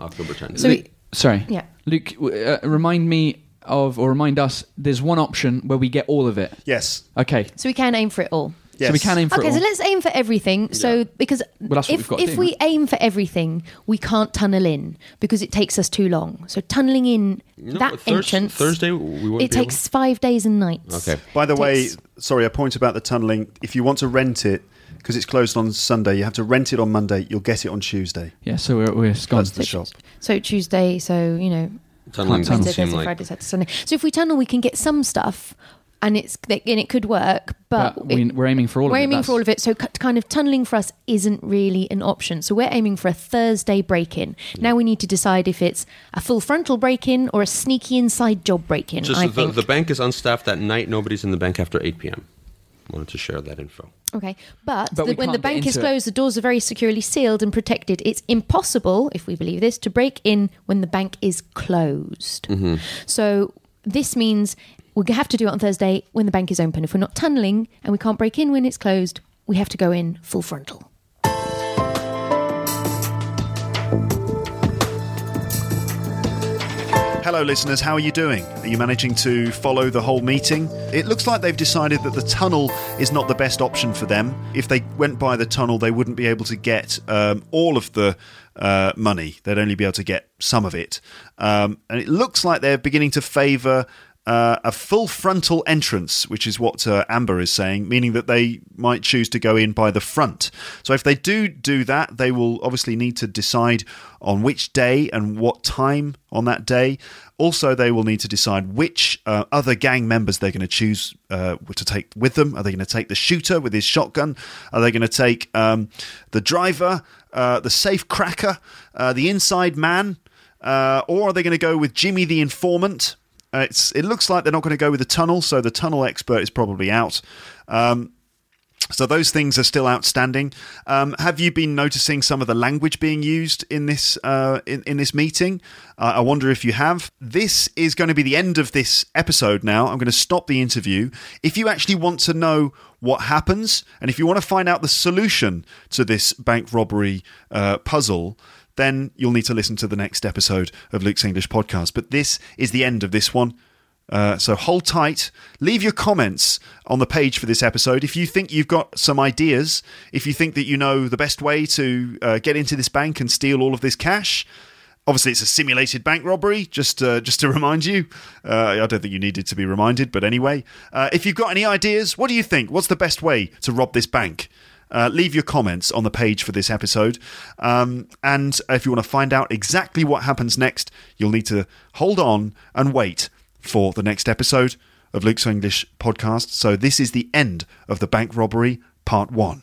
October 10th. So we- Sorry. Yeah. Luke, uh, remind me of or remind us. There's one option where we get all of it. Yes. Okay. so we can aim for it all. So we can aim for Okay, it so let's aim for everything. So because Well, that's what if we've got to if do, we aim for everything, we can't tunnel in because it takes us too long. So tunneling in No, that Thurs- entrance, Thursday, we won't it be takes five days and nights. Okay. By the way, Takes- sorry, a point about the tunneling. If you want to rent it, because it's closed on Sunday, you have to rent it on Monday. You'll get it on Tuesday. yeah. So we're we're gone. That's the shop. So Tuesday, so you know, Tunneling Tunnel. doesn't Wednesday, seem Thursday, like. Friday, Saturday, Sunday. So if we tunnel, we can get some stuff, and it's and it could work. But, But we, it- we're aiming for all we're of it. aiming That's- for all of it. So c- kind of tunneling for us isn't really an option. So we're aiming for a Thursday break-in. Hmm. Now we need to decide if it's a full frontal break-in or a sneaky inside job break-in. Just I the, think. the bank is unstaffed at night. Nobody's in the bank after 8 p.m. Wanted to share that info. Okay, but, But the, when the bank is into it. closed, the doors are very securely sealed and protected. It's impossible, if we believe this, to break in when the bank is closed. Mm-hmm. So this means we have to do it on Thursday when the bank is open. If we're not tunneling and we can't break in when it's closed, we have to go in full frontal. Hello, listeners. How are you doing? Are you managing to follow the whole meeting? It looks like they've decided that the tunnel is not the best option for them. If they went by the tunnel, they wouldn't be able to get um, all of the uh, money. They'd only be able to get some of it. Um, and it looks like they're beginning to favour uh, a full frontal entrance, which is what uh, Amber is saying, meaning that they might choose to go in by the front. So if they do do that, they will obviously need to decide on which day and what time on that day. Also, they will need to decide which uh, other gang members they're going to choose uh, to take with them. Are they going to take the shooter with his shotgun? Are they going to take um, the driver, uh, the safe cracker, uh, the inside man? Or are they going to go with Jimmy the informant? Uh, it's, it looks like they're not going to go with the tunnel, so the tunnel expert is probably out. Um, so those things are still outstanding. Um, have you been noticing some of the language being used in this uh, in, in this meeting? Uh, I wonder if you have. This is going to be the end of this episode. Now I'm going to stop the interview. If you actually want to know what happens, and if you want to find out the solution to this bank robbery uh, puzzle, then you'll need to listen to the next episode of Luke's English podcast. But this is the end of this one. Uh, so hold tight. Leave your comments on the page for this episode. If you think you've got some ideas, if you think that you know the best way to uh, get into this bank and steal all of this cash, obviously it's a simulated bank robbery. Just uh, just to remind you, uh, I don't think you needed to be reminded, but anyway, uh, if you've got any ideas, what do you think? What's the best way to rob this bank? Uh, leave your comments on the page for this episode. Um, and if you want to find out exactly what happens next, you'll need to hold on and wait for the next episode of Luke's English podcast. So, this is the end of the bank robbery, part one.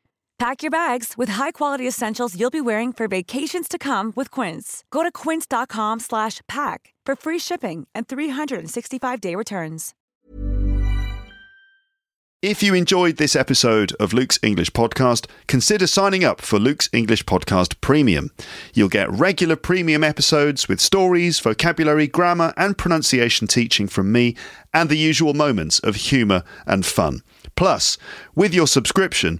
Pack your bags with high-quality essentials you'll be wearing for vacations to come with Quince. Go to quince.com slash pack for free shipping and 365-day returns. If you enjoyed this episode of Luke's English Podcast, consider signing up for Luke's English Podcast Premium. You'll get regular premium episodes with stories, vocabulary, grammar, and pronunciation teaching from me, and the usual moments of humour and fun. Plus, with your subscription,